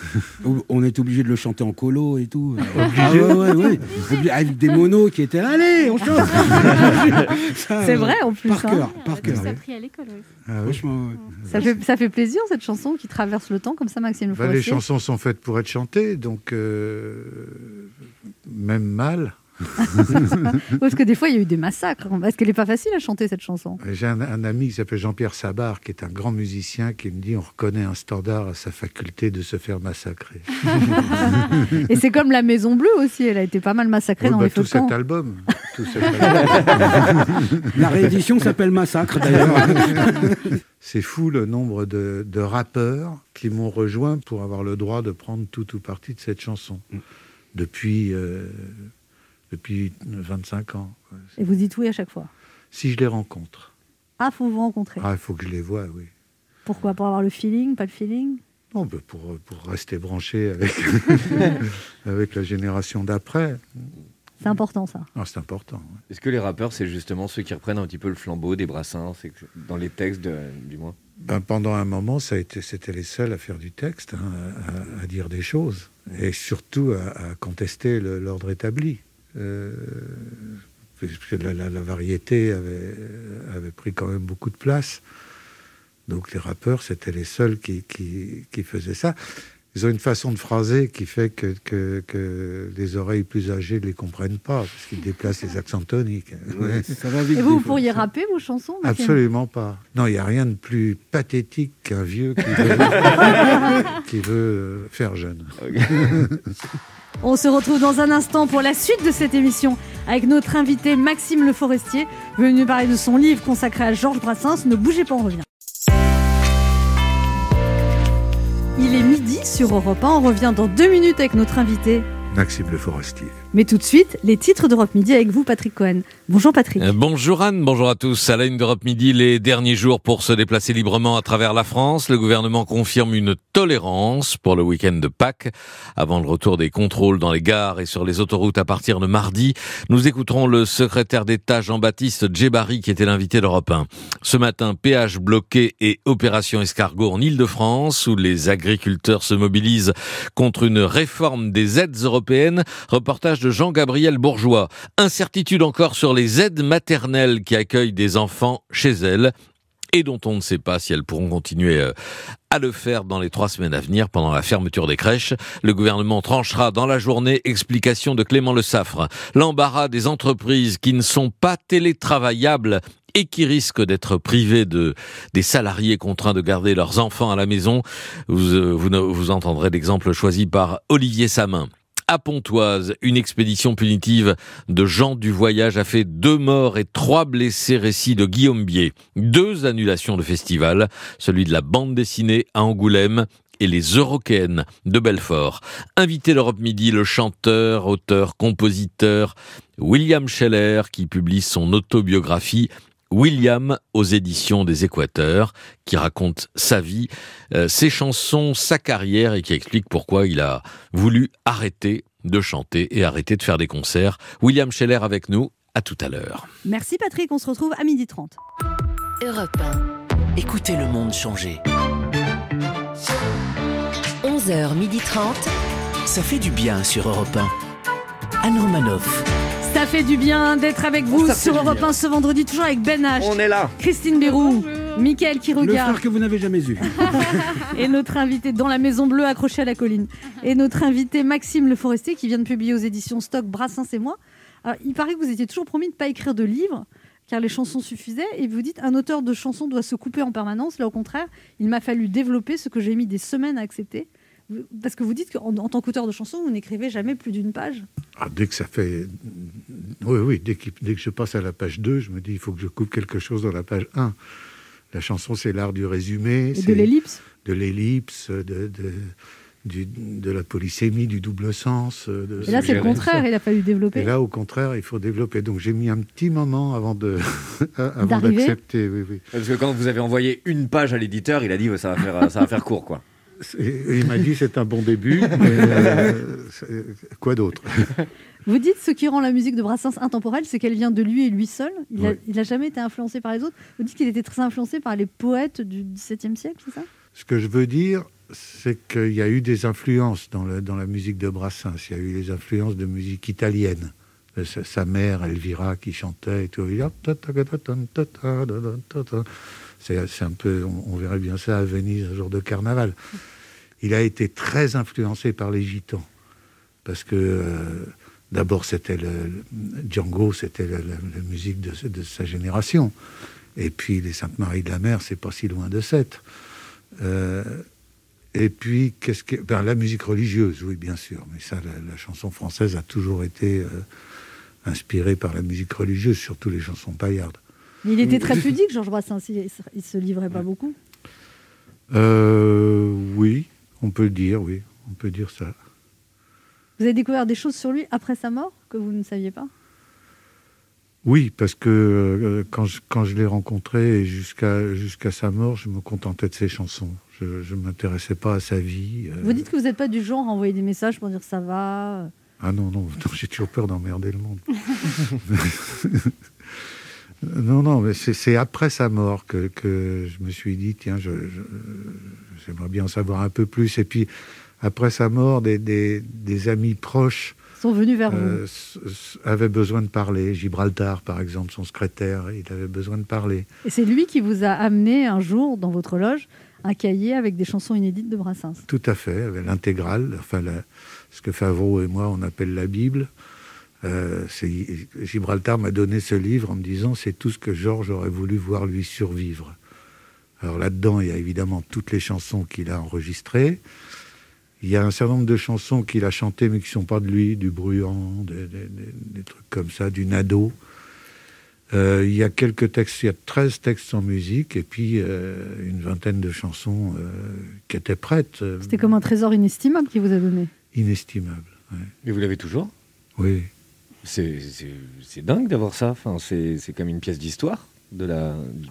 [laughs] On est obligé de le chanter en colo et tout. Ah ouais, ouais, ouais. Obligé- Avec des monos qui étaient là, allez, on chante. [laughs] Ça, C'est vrai, en plus, Par hein. cœur, On par a cœur. tous ouais. appris à l'école, oui. Ah oui. Ça fait, ça fait plaisir, cette chanson qui traverse le temps, comme ça, Maxime Le Bah, les chansons sont faites pour être chantées, donc euh, même mal, [laughs] Parce que des fois, il y a eu des massacres. Parce qu'elle n'est pas facile à chanter cette chanson. J'ai un, un ami qui s'appelle Jean-Pierre Sabar, qui est un grand musicien, qui me dit on reconnaît un standard à sa faculté de se faire massacrer. [laughs] Et c'est comme la Maison Bleue aussi. Elle a été pas mal massacrée Ouais, dans bah, les tout cet album. Tout cet album. [laughs] La réédition s'appelle Massacre d'ailleurs. C'est fou le nombre de, de rappeurs qui m'ont rejoint pour avoir le droit de prendre tout ou partie de cette chanson. Depuis, euh, depuis 25 ans. Et vous dites oui à chaque fois. Si je les rencontre. Ah, faut vous rencontrer. Ah, il faut que je les voie, oui. Pourquoi? Pour avoir le feeling, pas le feeling? Non, bah, pour, pour rester branché avec, [laughs] avec la génération d'après. C'est important ça. Ah, c'est important. Est-ce que les rappeurs, c'est justement ceux qui reprennent un petit peu le flambeau des brassins, dans les textes, de- du moins? Ben, pendant un moment, ça a été, c'était les seuls à faire du texte, hein, à, à dire des choses, et surtout à, à contester le- l'ordre établi. Euh, puisque la, la- la variété avait, avait pris quand même beaucoup de place. Donc les rappeurs, c'était les seuls qui, qui, qui faisaient ça. Ils ont une façon de phraser qui fait que, que, que les oreilles plus âgées ne les comprennent pas, parce qu'ils déplacent les accents toniques. Et vous, vous pourriez rapper vos chansons Absolument pas. Non, il n'y a rien de plus pathétique qu'un vieux qui [laughs] veut, qui veut faire jeune. On se retrouve dans un instant pour la suite de cette émission avec notre invité Maxime Le Forestier, venu parler de son livre consacré à Georges Brassens. Ne bougez pas, on revient. Il est midi sur Europe 1. On revient dans deux minutes avec notre invité. Maxime Le Forestier. Mais tout de suite, les titres d'Europe Midi avec vous, Patrick Cohen. Bonjour Patrick. Euh, Bonjour Anne, bonjour à tous. À la une d'Europe Midi, les derniers jours pour se déplacer librement à travers la France. Le gouvernement confirme une tolérance pour le week-end de Pâques. Avant le retour des contrôles dans les gares et sur les autoroutes à partir de mardi, nous écouterons le secrétaire d'État Jean-Baptiste Djebari qui était l'invité d'Europe 1. Ce matin, péage bloqué et opération escargot en Ile-de-France où les agriculteurs se mobilisent contre une réforme des aides européennes. Reportage de Jean-Gabriel Bourgeois. Incertitude encore sur les aides maternelles qui accueillent des enfants chez elles et dont on ne sait pas si elles pourront continuer euh, à le faire dans les trois semaines à venir pendant la fermeture des crèches. Le gouvernement tranchera dans la journée explication de Clément Le Saffre. L'embarras des entreprises qui ne sont pas télétravaillables et qui risquent d'être privées de des salariés contraints de garder leurs enfants à la maison. Vous, euh, vous, vous entendrez l'exemple choisi par Olivier Samin. À Pontoise, une expédition punitive de Jean du Voyage a fait deux morts et trois blessés, récit de Guillaume Bier. Deux annulations de festivals, celui de la bande dessinée à Angoulême et les Eurokéennes de Belfort. Invité l'Europe Midi, le chanteur, auteur, compositeur William Scheller qui publie son autobiographie William aux éditions des Équateurs, qui raconte sa vie, euh, ses chansons, sa carrière et qui explique pourquoi il a voulu arrêter de chanter et arrêter de faire des concerts. William Scheller avec nous, à tout à l'heure. Merci Patrick, on se retrouve à midi 30. Europe 1. Écoutez le monde changer. 11h30. Ça fait du bien sur Europe 1. Anne Romanoff. Ça fait du bien d'être avec vous Ça fait sur du Europe bien. 1 ce vendredi, toujours avec Ben H. On est là. Christine Bérou, Mickaël qui Le regarde. frère que vous n'avez jamais eu. [laughs] et notre invité dans la Maison Bleue accrochée à la colline. Et notre invité Maxime Le Forestier qui vient de publier aux éditions Stock Brassens et moi. Alors, il paraît que vous étiez toujours promis de ne pas écrire de livres car les chansons suffisaient et vous dites un auteur de chansons doit se couper en permanence. Là au contraire, il m'a fallu développer ce que j'ai mis des semaines à accepter. Parce que vous dites qu'en en tant qu'auteur de chansons, vous n'écrivez jamais plus d'une page. Ah, dès que ça fait. Oui, oui, dès, qu'il- dès que je passe à la page 2, je me dis il faut que je coupe quelque chose dans la page 1. La chanson, c'est l'art du résumé. Et c'est de l'ellipse De l'ellipse, de, de, du- de la polysémie, du double sens. de- Et là, c'est le contraire, il a fallu développer. Et là, au contraire, il faut développer. Donc, j'ai mis un petit moment avant de [laughs] avant D'arriver d'accepter. Oui, oui. Parce que quand vous avez envoyé une page à l'éditeur, il a dit ça va faire, ça va faire court quoi. Et il m'a dit c'est un bon début, mais euh, quoi d'autre? Vous dites ce qui rend la musique de Brassens intemporelle, c'est qu'elle vient de lui et lui seul. Il n'a jamais été influencé par les autres. Vous dites qu'il était très influencé par les poètes du XVIIe siècle, c'est ça? Ce que je veux dire, c'est qu'il y a eu des influences dans, le- dans la musique de Brassens. Il y a eu les influences de musique italienne. Euh, Sa, sa mère, Elvira, qui chantait et tout. On, verrait bien ça à Venise un jour de carnaval. Il a été très influencé par les gitans parce que euh, d'abord c'était le, Django, c'était la, musique de, sa génération, et puis les Saintes Marie de la Mer, c'est pas si loin de cette. Euh, et puis qu'est-ce que ben, la musique religieuse, oui bien sûr, mais ça la, chanson française a toujours été euh, inspirée par la musique religieuse, surtout les chansons paillardes. Mais il était très pudique, Georges Brassens. Il, il se livrait pas beaucoup. Euh, oui, on peut le dire, oui, on peut dire ça. Vous avez découvert des choses sur lui après sa mort que vous ne saviez pas? Oui, parce que euh, quand je, quand je l'ai rencontré jusqu'à jusqu'à sa mort, je me contentais de ses chansons. Je ne m'intéressais pas à sa vie. euh. Vous dites que vous n'êtes pas du genre à envoyer des messages pour dire ça va. Ah non, non, non, [laughs] j'ai toujours peur d'emmerder le monde. [laughs] non, non, mais c'est après sa mort que, que je me suis dit, tiens, j'aimerais bien en savoir un peu plus. Et puis, après sa mort, des, des- des amis proches sont venus vers euh, s- s- avaient besoin de parler. Gibraltar, par exemple, son secrétaire, il avait besoin de parler. Et c'est lui qui vous a amené un jour dans votre loge un cahier avec des chansons inédites de Brassens. Tout à fait, l'intégrale, enfin la- ce que Favreau et moi on appelle la Bible. Euh, Gibraltar m'a donné ce livre en me disant c'est tout ce que Georges aurait voulu voir lui survivre. Alors là-dedans, il y a évidemment toutes les chansons qu'il a enregistrées. Il y a un certain nombre de chansons qu'il a chantées mais qui ne sont pas de lui, du Bruant, des, des- des- des trucs comme ça, du Nado. Euh, il y a quelques textes, il y a 13 textes en musique et puis euh, une vingtaine de chansons euh, qui étaient prêtes. C'était comme un trésor inestimable qu'il vous a donné. inestimable. Et vous l'avez toujours? Oui. C'est dingue d'avoir ça. Enfin, c'est comme une pièce d'histoire de la, du-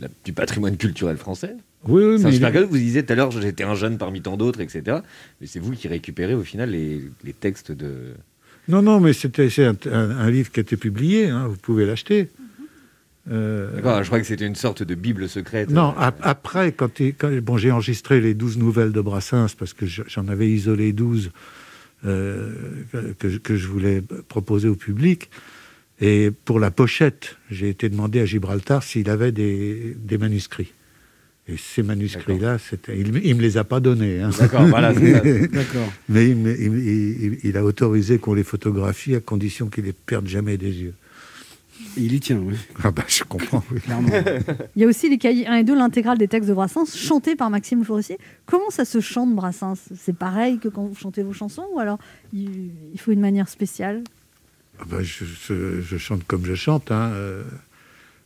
la- du patrimoine culturel français. Oui, oui, C'est mais il super cadeau. Vous disiez tout à l'heure, j'étais un jeune parmi tant d'autres, etc. Mais c'est vous qui récupérez au final les, les textes de. Non, non, mais c'était c'est un, un- un livre qui a été publié, hein, vous pouvez l'acheter. Euh, D'accord, je crois que c'était une sorte de bible secrète. Non, ap- après, quand, il- quand- bon, j'ai enregistré les 12 nouvelles de Brassens parce que je- j'en avais isolé 12 euh, que, je voulais proposer au public. Et pour la pochette, j'ai été demandé à Gibraltar s'il avait des, des manuscrits. Et ces manuscrits-là, il, il me les a pas donnés. hein. D'accord, voilà. [laughs] Mais il, il- il- il a autorisé qu'on les photographie à condition qu'il les perde jamais des yeux. Il y tient, oui. Ah bah, je comprends, oui. [laughs] Il y a aussi les cahiers 1 et 2, l'intégrale des textes de Brassens, chantés par Maxime Forestier. Comment ça se chante Brassens? C'est pareil que quand vous chantez vos chansons ou alors il, il faut une manière spéciale? Ah bah, je, je- je chante comme je chante. hein, euh.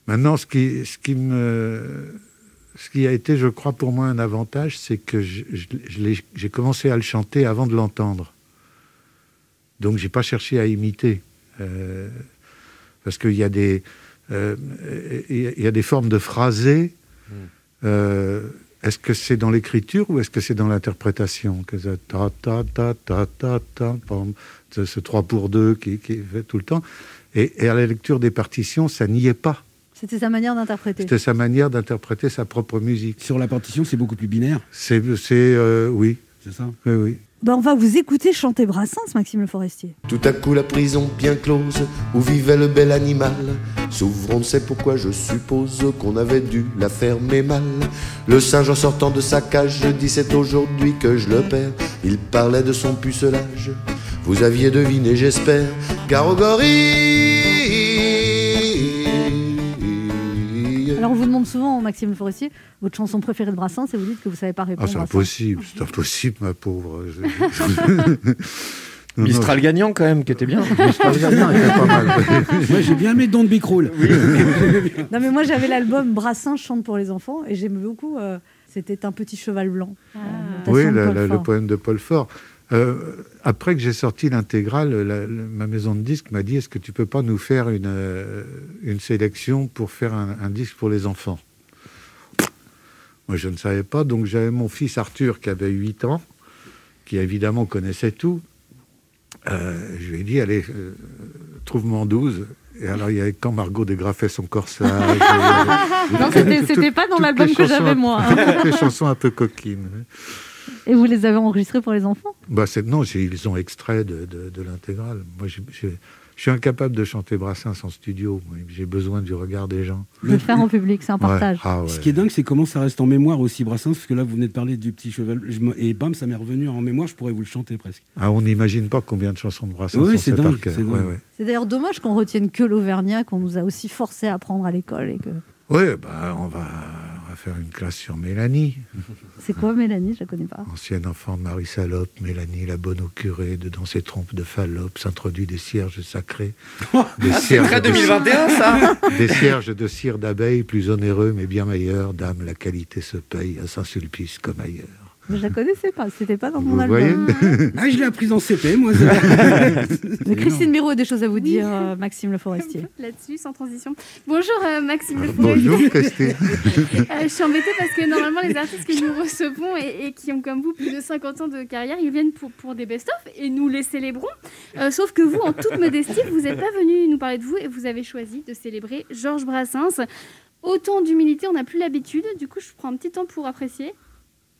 Maintenant, ce qui, ce, qui me, ce qui a été, je crois, pour moi un avantage, c'est que je- je- je l'ai- j'ai commencé à le chanter avant de l'entendre. Donc, j'ai pas cherché à imiter. euh, parce qu'il y a des... euh, il y a- des formes de phrasés. Euh, est-ce que c'est dans l'écriture ou est-ce que c'est dans l'interprétation? Ta ta ta ta ta ta pam, ce, ce 3 pour 2 qui, qui fait tout le temps. Et, et à la lecture des partitions ça n'y est pas. C'était sa manière d'interpréter. c'était sa manière d'interpréter sa propre musique. Sur la partition c'est beaucoup plus binaire. C'est c'est euh, oui. C'est ça? Oui oui Ben, on va vous écouter chanter Brassens, Maxime Le Forestier. Tout à coup la prison bien close où vivait le bel animal s'ouvre, on ne sait pourquoi, je suppose qu'on avait dû la fermer mal. Le singe en sortant de sa cage dit c'est aujourd'hui que je le perds. Il parlait de son pucelage, vous aviez deviné j'espère, Garogori. Alors on vous demande souvent, Maxime Le Forestier, votre chanson préférée de Brassens et vous dites que vous savez pas ah, répondre. c'est à ça. impossible c'est impossible ma pauvre [laughs] non, Mistral gagnant, quand même, qui était bien. [laughs] Mistral gagnant était pas mal. [laughs] Moi, j'ai bien aimé Don't Be Cruel. Non mais moi j'avais l'album Brassens chante pour les enfants et j'aimais beaucoup. euh, C'était un petit cheval blanc. Ah. Euh, Oui, de la- la- le poème de Paul Fort. Euh, après que j'ai sorti l'intégrale, ma maison de disques m'a dit est-ce que tu peux pas nous faire une, euh, une sélection pour faire un, un disque pour les enfants? Moi, je ne savais pas. Donc, j'avais mon fils Arthur qui avait 8 ans, qui évidemment connaissait tout. Euh, je lui ai dit allez, trouve-moi 12. Et alors, il y avait quand Margot dégrafait son corsage. [laughs] Non, c'était- pas dans l'album que j'avais, moi. Toutes les chansons un peu coquines. Et vous les avez enregistrés pour les enfants? Bah c'est, non, ils ont extrait de, de, de l'intégrale. Moi, Je suis incapable de chanter Brassens en studio. J'ai besoin du regard des gens. Le faire en public, c'est un partage. Ah ouais. Ce qui est dingue, c'est comment ça reste en mémoire aussi, Brassens, parce que là, vous venez de parler du petit cheval, je me- et bam, ça m'est revenu en mémoire, je pourrais vous le chanter presque. Ah, on n'imagine pas combien de chansons de Brassens Oui, sait par dingue, c'est dingue. Ouais, ouais. C'est d'ailleurs dommage qu'on retienne que l'Auvergnat, qu'on nous a aussi forcé à apprendre à l'école. Et que... Ouais, bah, on, va, va faire une classe sur Mélanie, C'est quoi Mélanie? Je la connais pas. ancienne enfant de Marie Salope. Mélanie, la bonne au curé, dedans ses trompes de Fallope, s'introduit des cierges sacrés. Des [laughs] Ah, c'est très de- 2021, ça [laughs] Des cierges de cire d'abeille, plus onéreux mais bien meilleurs. Dame, la qualité se paye à Saint-Sulpice comme ailleurs. Mais je la connaissais pas, c'était pas dans mon Vous album. voyez [laughs] Ah, je l'ai apprise en CP, moi. [laughs] Mais Christine Béraud a des choses à vous dire, euh, Maxime Le Forestier. [laughs] Là-dessus, sans transition. Bonjour euh, Maxime Le Forestier. Bonjour, Christine. Euh, je suis embêtée parce que normalement, les artistes que nous recevons et, et qui ont comme vous plus de 50 ans de carrière, ils viennent pour, pour des best-of et nous les célébrons. Euh, sauf que vous, en toute modestie, vous n'êtes pas venu nous parler de vous et vous avez choisi de célébrer Georges Brassens. Autant d'humilité, on n'a plus l'habitude. Du coup, je prends un petit temps pour apprécier.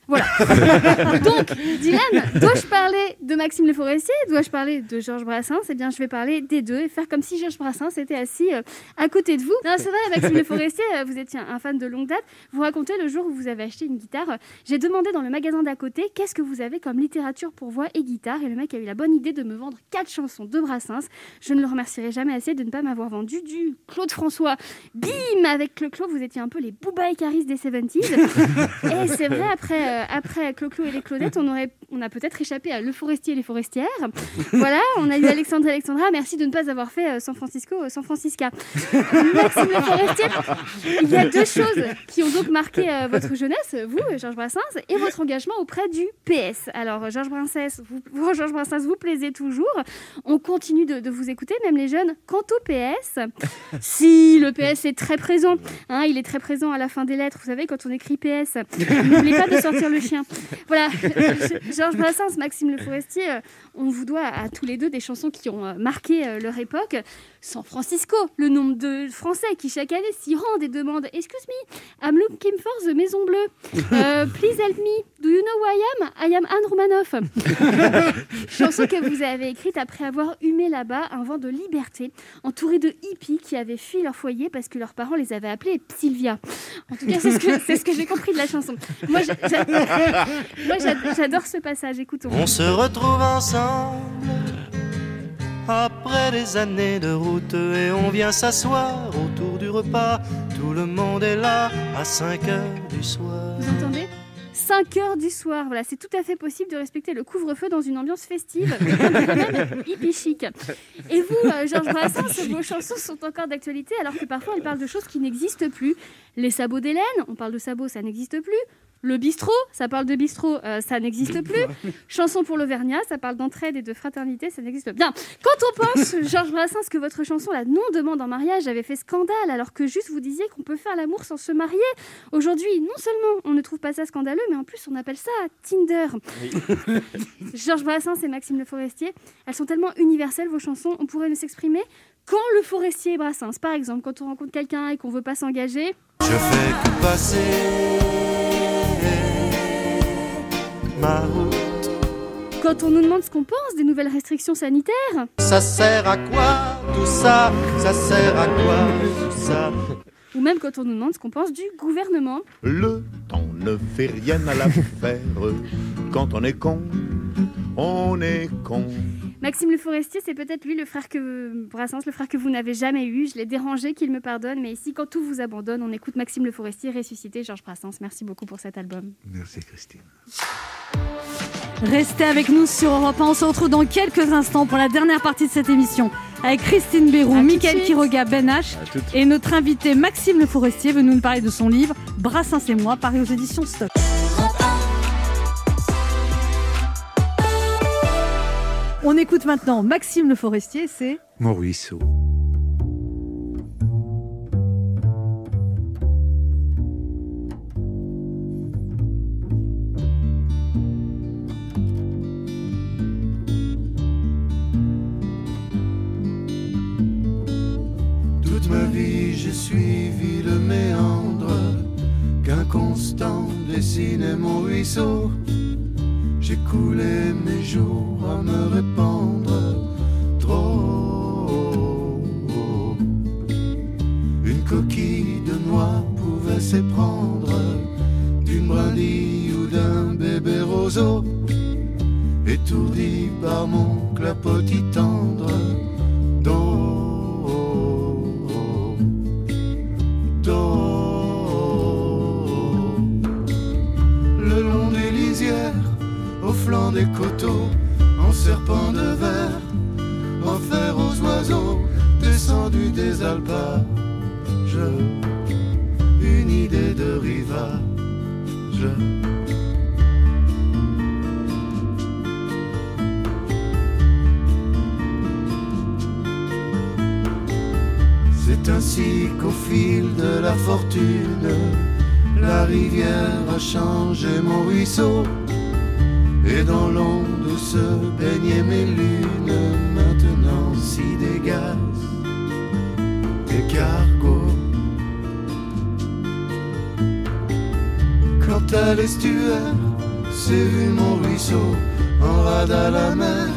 Voilà. [laughs] Donc, Dylan, dois-je parler de Maxime Le Forestier? Dois-je parler de Georges Brassens? Eh bien, je vais parler des deux et faire comme si Georges Brassens était assis euh, à côté de vous. Non, c'est vrai, Maxime Le Forestier, euh, vous étiez un, fan de longue date. Vous racontez le jour où vous avez acheté une guitare. euh, J'ai demandé dans le magasin d'à côté qu'est-ce que vous avez comme littérature pour voix et guitare? Et le mec a eu la bonne idée de me vendre quatre chansons de Brassens. Je ne le remercierai jamais assez de ne pas m'avoir vendu du Claude François. Bim Avec le Claude, vous étiez un peu les Booba et Caris des 70s. [laughs] et c'est vrai, après, euh, après Clo-Clo et les Claudettes, on, aurait, on a peut-être échappé à Le Forestier et les Forestières. [laughs] Voilà, on a eu Alexandre et Alexandra. Merci de ne pas avoir fait euh, San Francisco, euh, San Francisca. [laughs] Maxime Le Forestier, il y a deux choses qui ont donc marqué euh, votre jeunesse, vous, Georges Brassens, et votre engagement auprès du PS. Alors, Georges Brassens, vous, vous, [laughs] Georges Brassens, vous plaisez toujours. On continue de, de vous écouter, même les jeunes. Quant au PS, si le PS est très présent, hein, il est très présent à la fin des lettres. Vous savez, quand on écrit PS, n'oubliez pas de sortir le chien. Voilà, [laughs] Georges Brassens, Maxime Le Forestier, euh, on vous doit à tous les deux des chansons qui ont euh, marqué euh, leur époque. San Francisco, le nombre de Français qui chaque année s'y rendent et demandent Excuse me, I'm looking for the Maison Bleue. [laughs] Euh, please help me. Do you know who I am? I am Anne Romanoff. [laughs] Chanson que vous avez écrite après avoir humé là-bas un vent de liberté, entouré de hippies qui avaient fui leur foyer parce que leurs parents les avaient appelés Sylvia. En tout cas, c'est ce que, ce que j'ai compris de la chanson. Moi, j'a- j'a- [laughs] moi, j'a- j'adore ce passage. Écoutons. On se retrouve ensemble après des années de route et on vient s'asseoir autour du repas. Tout le monde est là à 5 heures du soir. Vous entendez? 5 heures du soir, voilà, c'est tout à fait possible de respecter le couvre-feu dans une ambiance festive, [laughs] même hippie chic. Et vous, euh, Georges Brassens, vos chansons sont encore d'actualité alors que parfois elles parlent de choses qui n'existent plus. Les sabots d'Hélène, on parle de sabots, ça n'existe plus. Le bistrot, ça parle de bistrot, euh, ça n'existe [laughs] plus. Chanson pour l'Auvergnat, ça parle d'entraide et de fraternité, ça n'existe plus. Bien, quand on pense, [laughs] Georges Brassens, que votre chanson, la non-demande en mariage, avait fait scandale, alors que juste vous disiez qu'on peut faire l'amour sans se marier. Aujourd'hui, non seulement on ne trouve pas ça scandaleux, mais en plus on appelle ça Tinder. [laughs] Georges Brassens et Maxime Le Forestier, elles sont tellement universelles, vos chansons, on pourrait ne s'exprimer quand Le Forestier et Brassens. Par exemple, quand on rencontre quelqu'un et qu'on veut pas s'engager, Je fais que passer ma route. quand on nous demande ce qu'on pense des nouvelles restrictions sanitaires, Ça sert à quoi tout ça? Ça sert à quoi tout ça? Ou même quand on nous demande ce qu'on pense du gouvernement. Le temps ne fait rien à l'affaire. Quand on est con, on est con. Maxime Le Forestier, c'est peut-être lui le frère que Brassens, le frère que vous n'avez jamais eu. Je l'ai dérangé, qu'il me pardonne. Mais ici, quand tout vous abandonne, on écoute Maxime Le Forestier ressusciter Georges Brassens. Merci beaucoup pour cet album. Merci Christine. Restez avec nous sur Europe 1. On se retrouve dans quelques instants pour la dernière partie de cette émission avec Christine de Mickaël. Quiroga, Ben H et notre invité Maxime Le Forestier venu nous parler de son livre Brassens et moi, paru aux éditions Stock. On écoute maintenant Maxime Le Forestier, c'est Mon ruisseau. Toute ma vie, j'ai suivi le méandre qu'un constant dessinait mon ruisseau. J'ai coulé mes jours à me à la mer,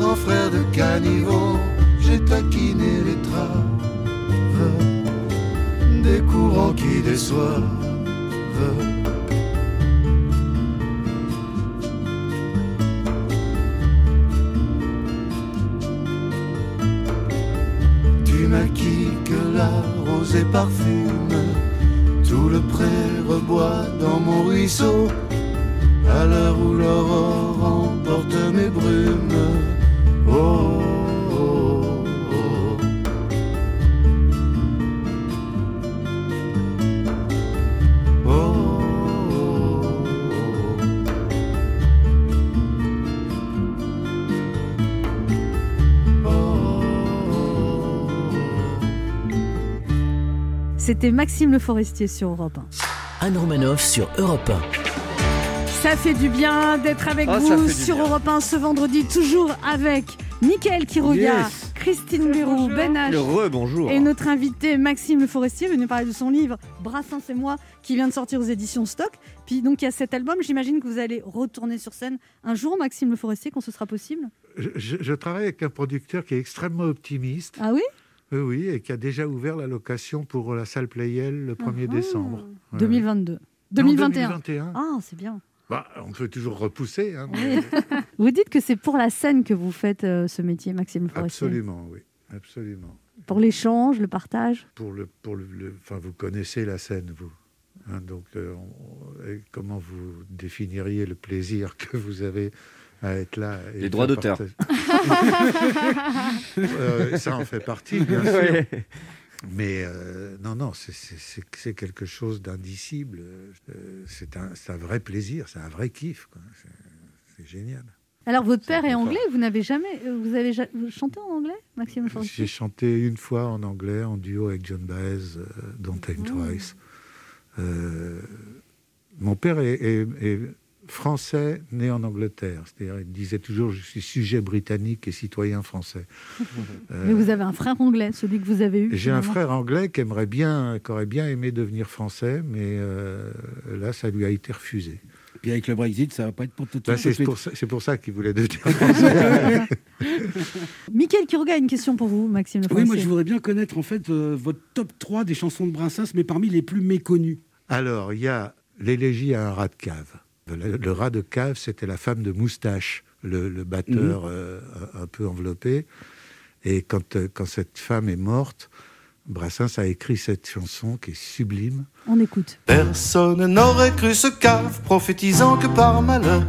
en frère de caniveau, j'ai taquiné les traves des courants qui déçoivent. Tu maquilles que la rosée parfume tout le pré reboit dans mon ruisseau à l'heure où l'aurore emporte mes brumes. Oh, oh, oh. C'était Maxime Le Forestier sur Europe 1. Anne Romanoff sur Europe Ça fait du bien d'être avec Ah, ça vous sur bien. Europe 1 ce vendredi, toujours avec Mickaël Quiroga, Yes. Christine Bérou, Ben H. Et notre invité Maxime Le Forestier venu parler de son livre Brassens et moi qui vient de sortir aux éditions Stock. Puis donc il y a cet album, j'imagine que vous allez retourner sur scène un jour Maxime Le Forestier quand ce sera possible? Je, je- je travaille avec un producteur qui est extrêmement optimiste. Ah oui? Oui, oui, et qui a déjà ouvert la location pour la salle Playel le 1er décembre. Ouais. 2022. Non, 2021. 2021. Ah, c'est bien. Bah, on peut toujours repousser. hein, mais- [laughs] vous dites que c'est pour la scène que vous faites euh, ce métier, Maxime Forestier. absolument, oui. Absolument. Pour l'échange, le partage? Pour le, pour le, le- enfin, vous connaissez la scène, vous. Hein, donc, euh, on- et comment vous définiriez le plaisir que vous avez à être là et Les droits d'auteur. [laughs] Euh, ça en fait partie, bien [laughs] sûr. Ouais. Mais euh, non, non, c'est- quelque chose d'indicible. Euh, c'est un, vrai plaisir, c'est un vrai kiff. C'est- génial. Alors votre père est anglais, vous n'avez jamais, euh, vous avez ja- chantez en anglais, Maxime J'ai chanté une fois en anglais en duo avec John Baez, euh, Don't Think Ah. Twice. Mon père est, est- est français né en Angleterre. C'est-à-dire, il disait toujours Je suis sujet britannique et citoyen français. [laughs] Euh, Mais vous avez un frère anglais, celui que vous avez eu. J'ai un frère anglais qui aimerait bien, qui aurait bien aimé devenir français, mais euh, là, ça lui a été refusé. Puis avec le Brexit, ça va pas être pour tout de Bah, suite. c'est pour ça, c'est pour ça qu'il voulait devenir [laughs] français. [laughs] Michael Quiroga a une question pour vous, Maxime Le Oui, moi je voudrais bien connaître en fait euh, votre top 3 des chansons de Brassens, mais parmi les plus méconnues. Alors, il y a l'élégie à un rat de cave. Le, le rat de cave, c'était la femme de Moustache, le, le batteur Mhm. euh, un un peu enveloppé. Et quand, euh, quand cette femme est morte, Brassens a écrit cette chanson qui est sublime. On écoute. Personne n'aurait cru ce cave, prophétisant que par malheur.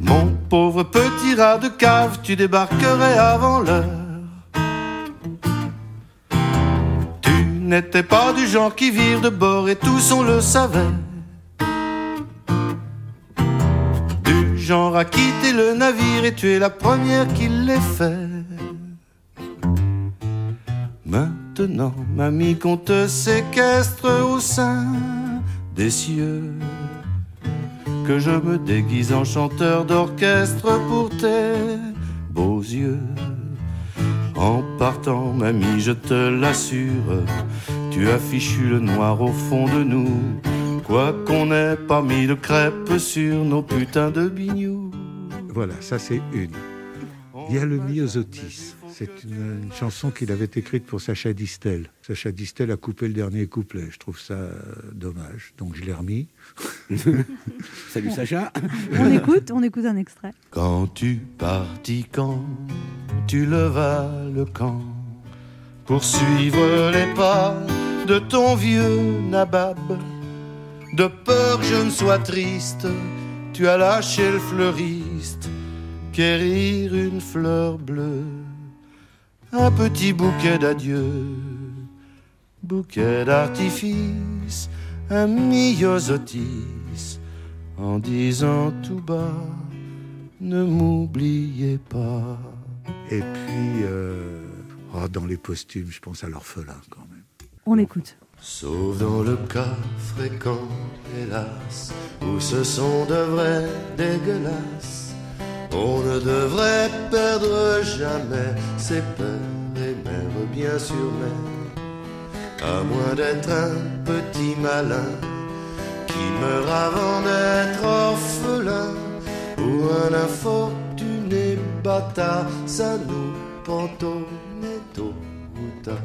Mon pauvre petit rat de cave, tu débarquerais avant l'heure. Tu n'étais pas du genre qui vire de bord et tous on le savait. Du genre à quitter le navire et tu es la première qui l'ait fait. Maintenant, mamie, qu'on te séquestre au sein des cieux. Que je me déguise en chanteur d'orchestre pour tes beaux yeux. En partant, mamie, je te l'assure, tu as fichu le noir au fond de nous. Quoi qu'on n'ait pas mis de crêpes sur nos putains de bignous. Voilà, ça c'est une. Il y a le myosotis. C'est une, une chanson qu'il avait écrite pour Sacha Distel. Sacha Distel a coupé le dernier couplet. Je trouve ça euh, dommage. Donc je l'ai remis. [laughs] Salut Sacha. On écoute, on écoute un extrait. Quand tu partis, quand tu levas le camp pour suivre les pas de ton vieux nabab, de peur que je ne sois triste, tu as lâché le fleuriste, quérir une fleur bleue, un petit bouquet d'adieu, bouquet d'artifice, un myosotis, en disant tout bas, ne m'oubliez pas. Et puis, euh, oh, dans les posthumes, je pense à l'orphelin quand même. On écoute. Sauf dans le cas fréquent, hélas, où ce sont de vrais dégueulasses. On ne devrait perdre jamais ses pères et mères, bien sûr, mais à moins d'être un petit malin qui meurt avant d'être orphelin ou un infortuné bâtard, ça nous pantonetto.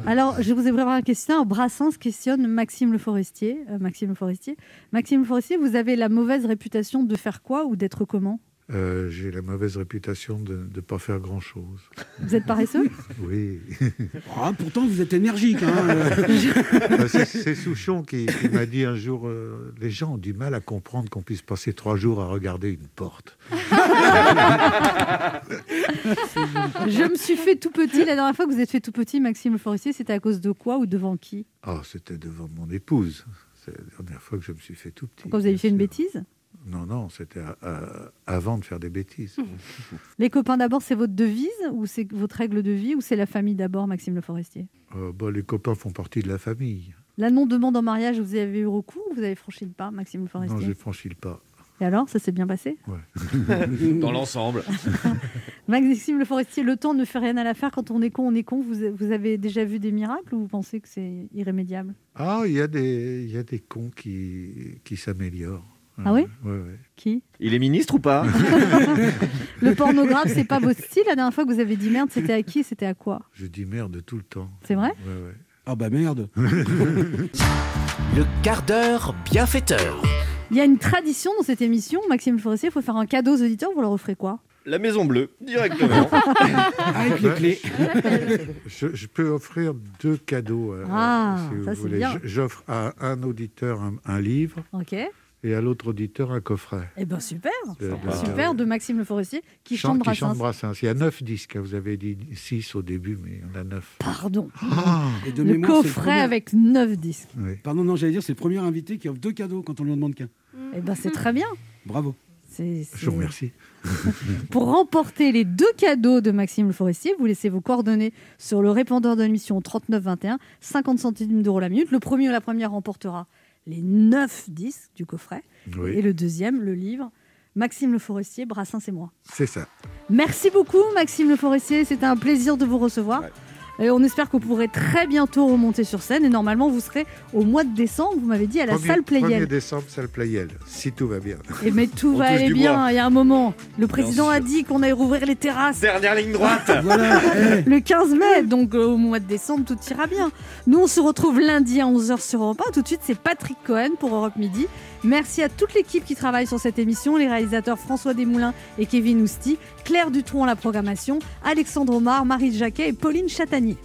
Alors, je vous ai préparé un questionnaire. Brassens questionne Maxime Le Forestier. Euh, Maxime Le Forestier. Maxime Le Forestier, vous avez la mauvaise réputation de faire quoi ou d'être comment? Euh, J'ai la mauvaise réputation de ne pas faire grand-chose. Vous êtes paresseux? [laughs] Oui. [laughs] Ah, pourtant, vous êtes énergique. hein. Euh, C'est c'est Souchon qui, qui m'a dit un jour euh, les gens ont du mal à comprendre qu'on puisse passer trois jours à regarder une porte. [laughs] Je me suis fait tout petit. La dernière fois que vous êtes fait tout petit, Maxime Forestier, c'était à cause de quoi ou devant qui? Oh, c'était devant mon épouse. C'est la dernière fois que je me suis fait tout petit. Pourquoi vous avez fait une bêtise? Non, non, c'était à- à- avant de faire des bêtises. [laughs] Les copains d'abord, c'est votre devise ou c'est votre règle de vie ou c'est la famille d'abord, Maxime Le Forestier? Euh, bah, les copains font partie de la famille. La non-demande en mariage, vous avez eu recours ou vous avez franchi le pas, Maxime Le Non, Forestier j'ai franchi le pas. Et alors, ça s'est bien passé? [laughs] Dans l'ensemble. [laughs] Maxime Le Forestier, le temps ne fait rien à l'affaire. Quand on est con, on est con. Vous, vous avez déjà vu des miracles ou vous pensez que c'est irrémédiable? Ah, il y, a des- il y a des cons qui, qui s'améliorent. Ah oui Ouais, ouais. Qui Il est ministre ou pas [laughs] Le pornographe, c'est pas votre style. La dernière fois que vous avez dit merde, c'était à qui C'était à quoi Je dis merde tout le temps. C'est vrai Ouais, ouais. Ah bah merde. [laughs] Le quart d'heure bienfaiteur. Il y a une tradition dans cette émission, Maxime Forestier, il faut faire un cadeau aux auditeurs. Vous leur offrez quoi La Maison Bleue, directement. [laughs] Avec les clés. Je, je peux offrir deux cadeaux. euh, Ah, si vous ça, c'est voulez. J'offre à un auditeur un, un livre Ok. Et à l'autre auditeur un coffret. Eh ben super, de- super de Maxime Le Forestier qui Chant- chante qui chante Brassens. Il y a neuf disques. hein. Vous avez dit six au début, mais il y en a neuf. Pardon. Et de Le mémoire, coffret premier- avec 9 disques. Pardon, non, j'allais dire, c'est le premier invité qui offre deux cadeaux quand on lui en demande qu'un. Eh ben c'est très bien. Bravo. Je vous remercie. [laughs] Pour remporter les deux cadeaux de Maxime Le Forestier, vous laissez vos coordonnées sur le répondeur de l'émission 3921, 50 centimes d'euros la minute. Le premier ou la première remportera les 9 disques du coffret. Oui. Et le deuxième, le livre Maxime Le Forestier, Brassens et moi. C'est ça. Merci beaucoup Maxime Le Forestier, c'était un plaisir de vous recevoir. Et on espère que vous pourrez très bientôt remonter sur scène et normalement vous serez au mois de décembre, vous m'avez dit, à la Premier- salle 1er Playel. décembre, salle Playel, si tout va bien. Et mais tout [laughs] On va aller bien, il y a un moment. Le président a dit qu'on allait rouvrir les terrasses. Dernière ligne droite. [laughs] le 15 mai, donc euh, au mois de décembre, tout ira bien. Nous, on se retrouve lundi à 11h sur Europe 1. Tout de suite, c'est Patrick Cohen pour Europe Midi. Merci à toute l'équipe qui travaille sur cette émission, les réalisateurs François Desmoulins et Kevin Ousti, Claire Dutronc à la programmation, Alexandre Omar, Marie Jacquet et Pauline Chatanier.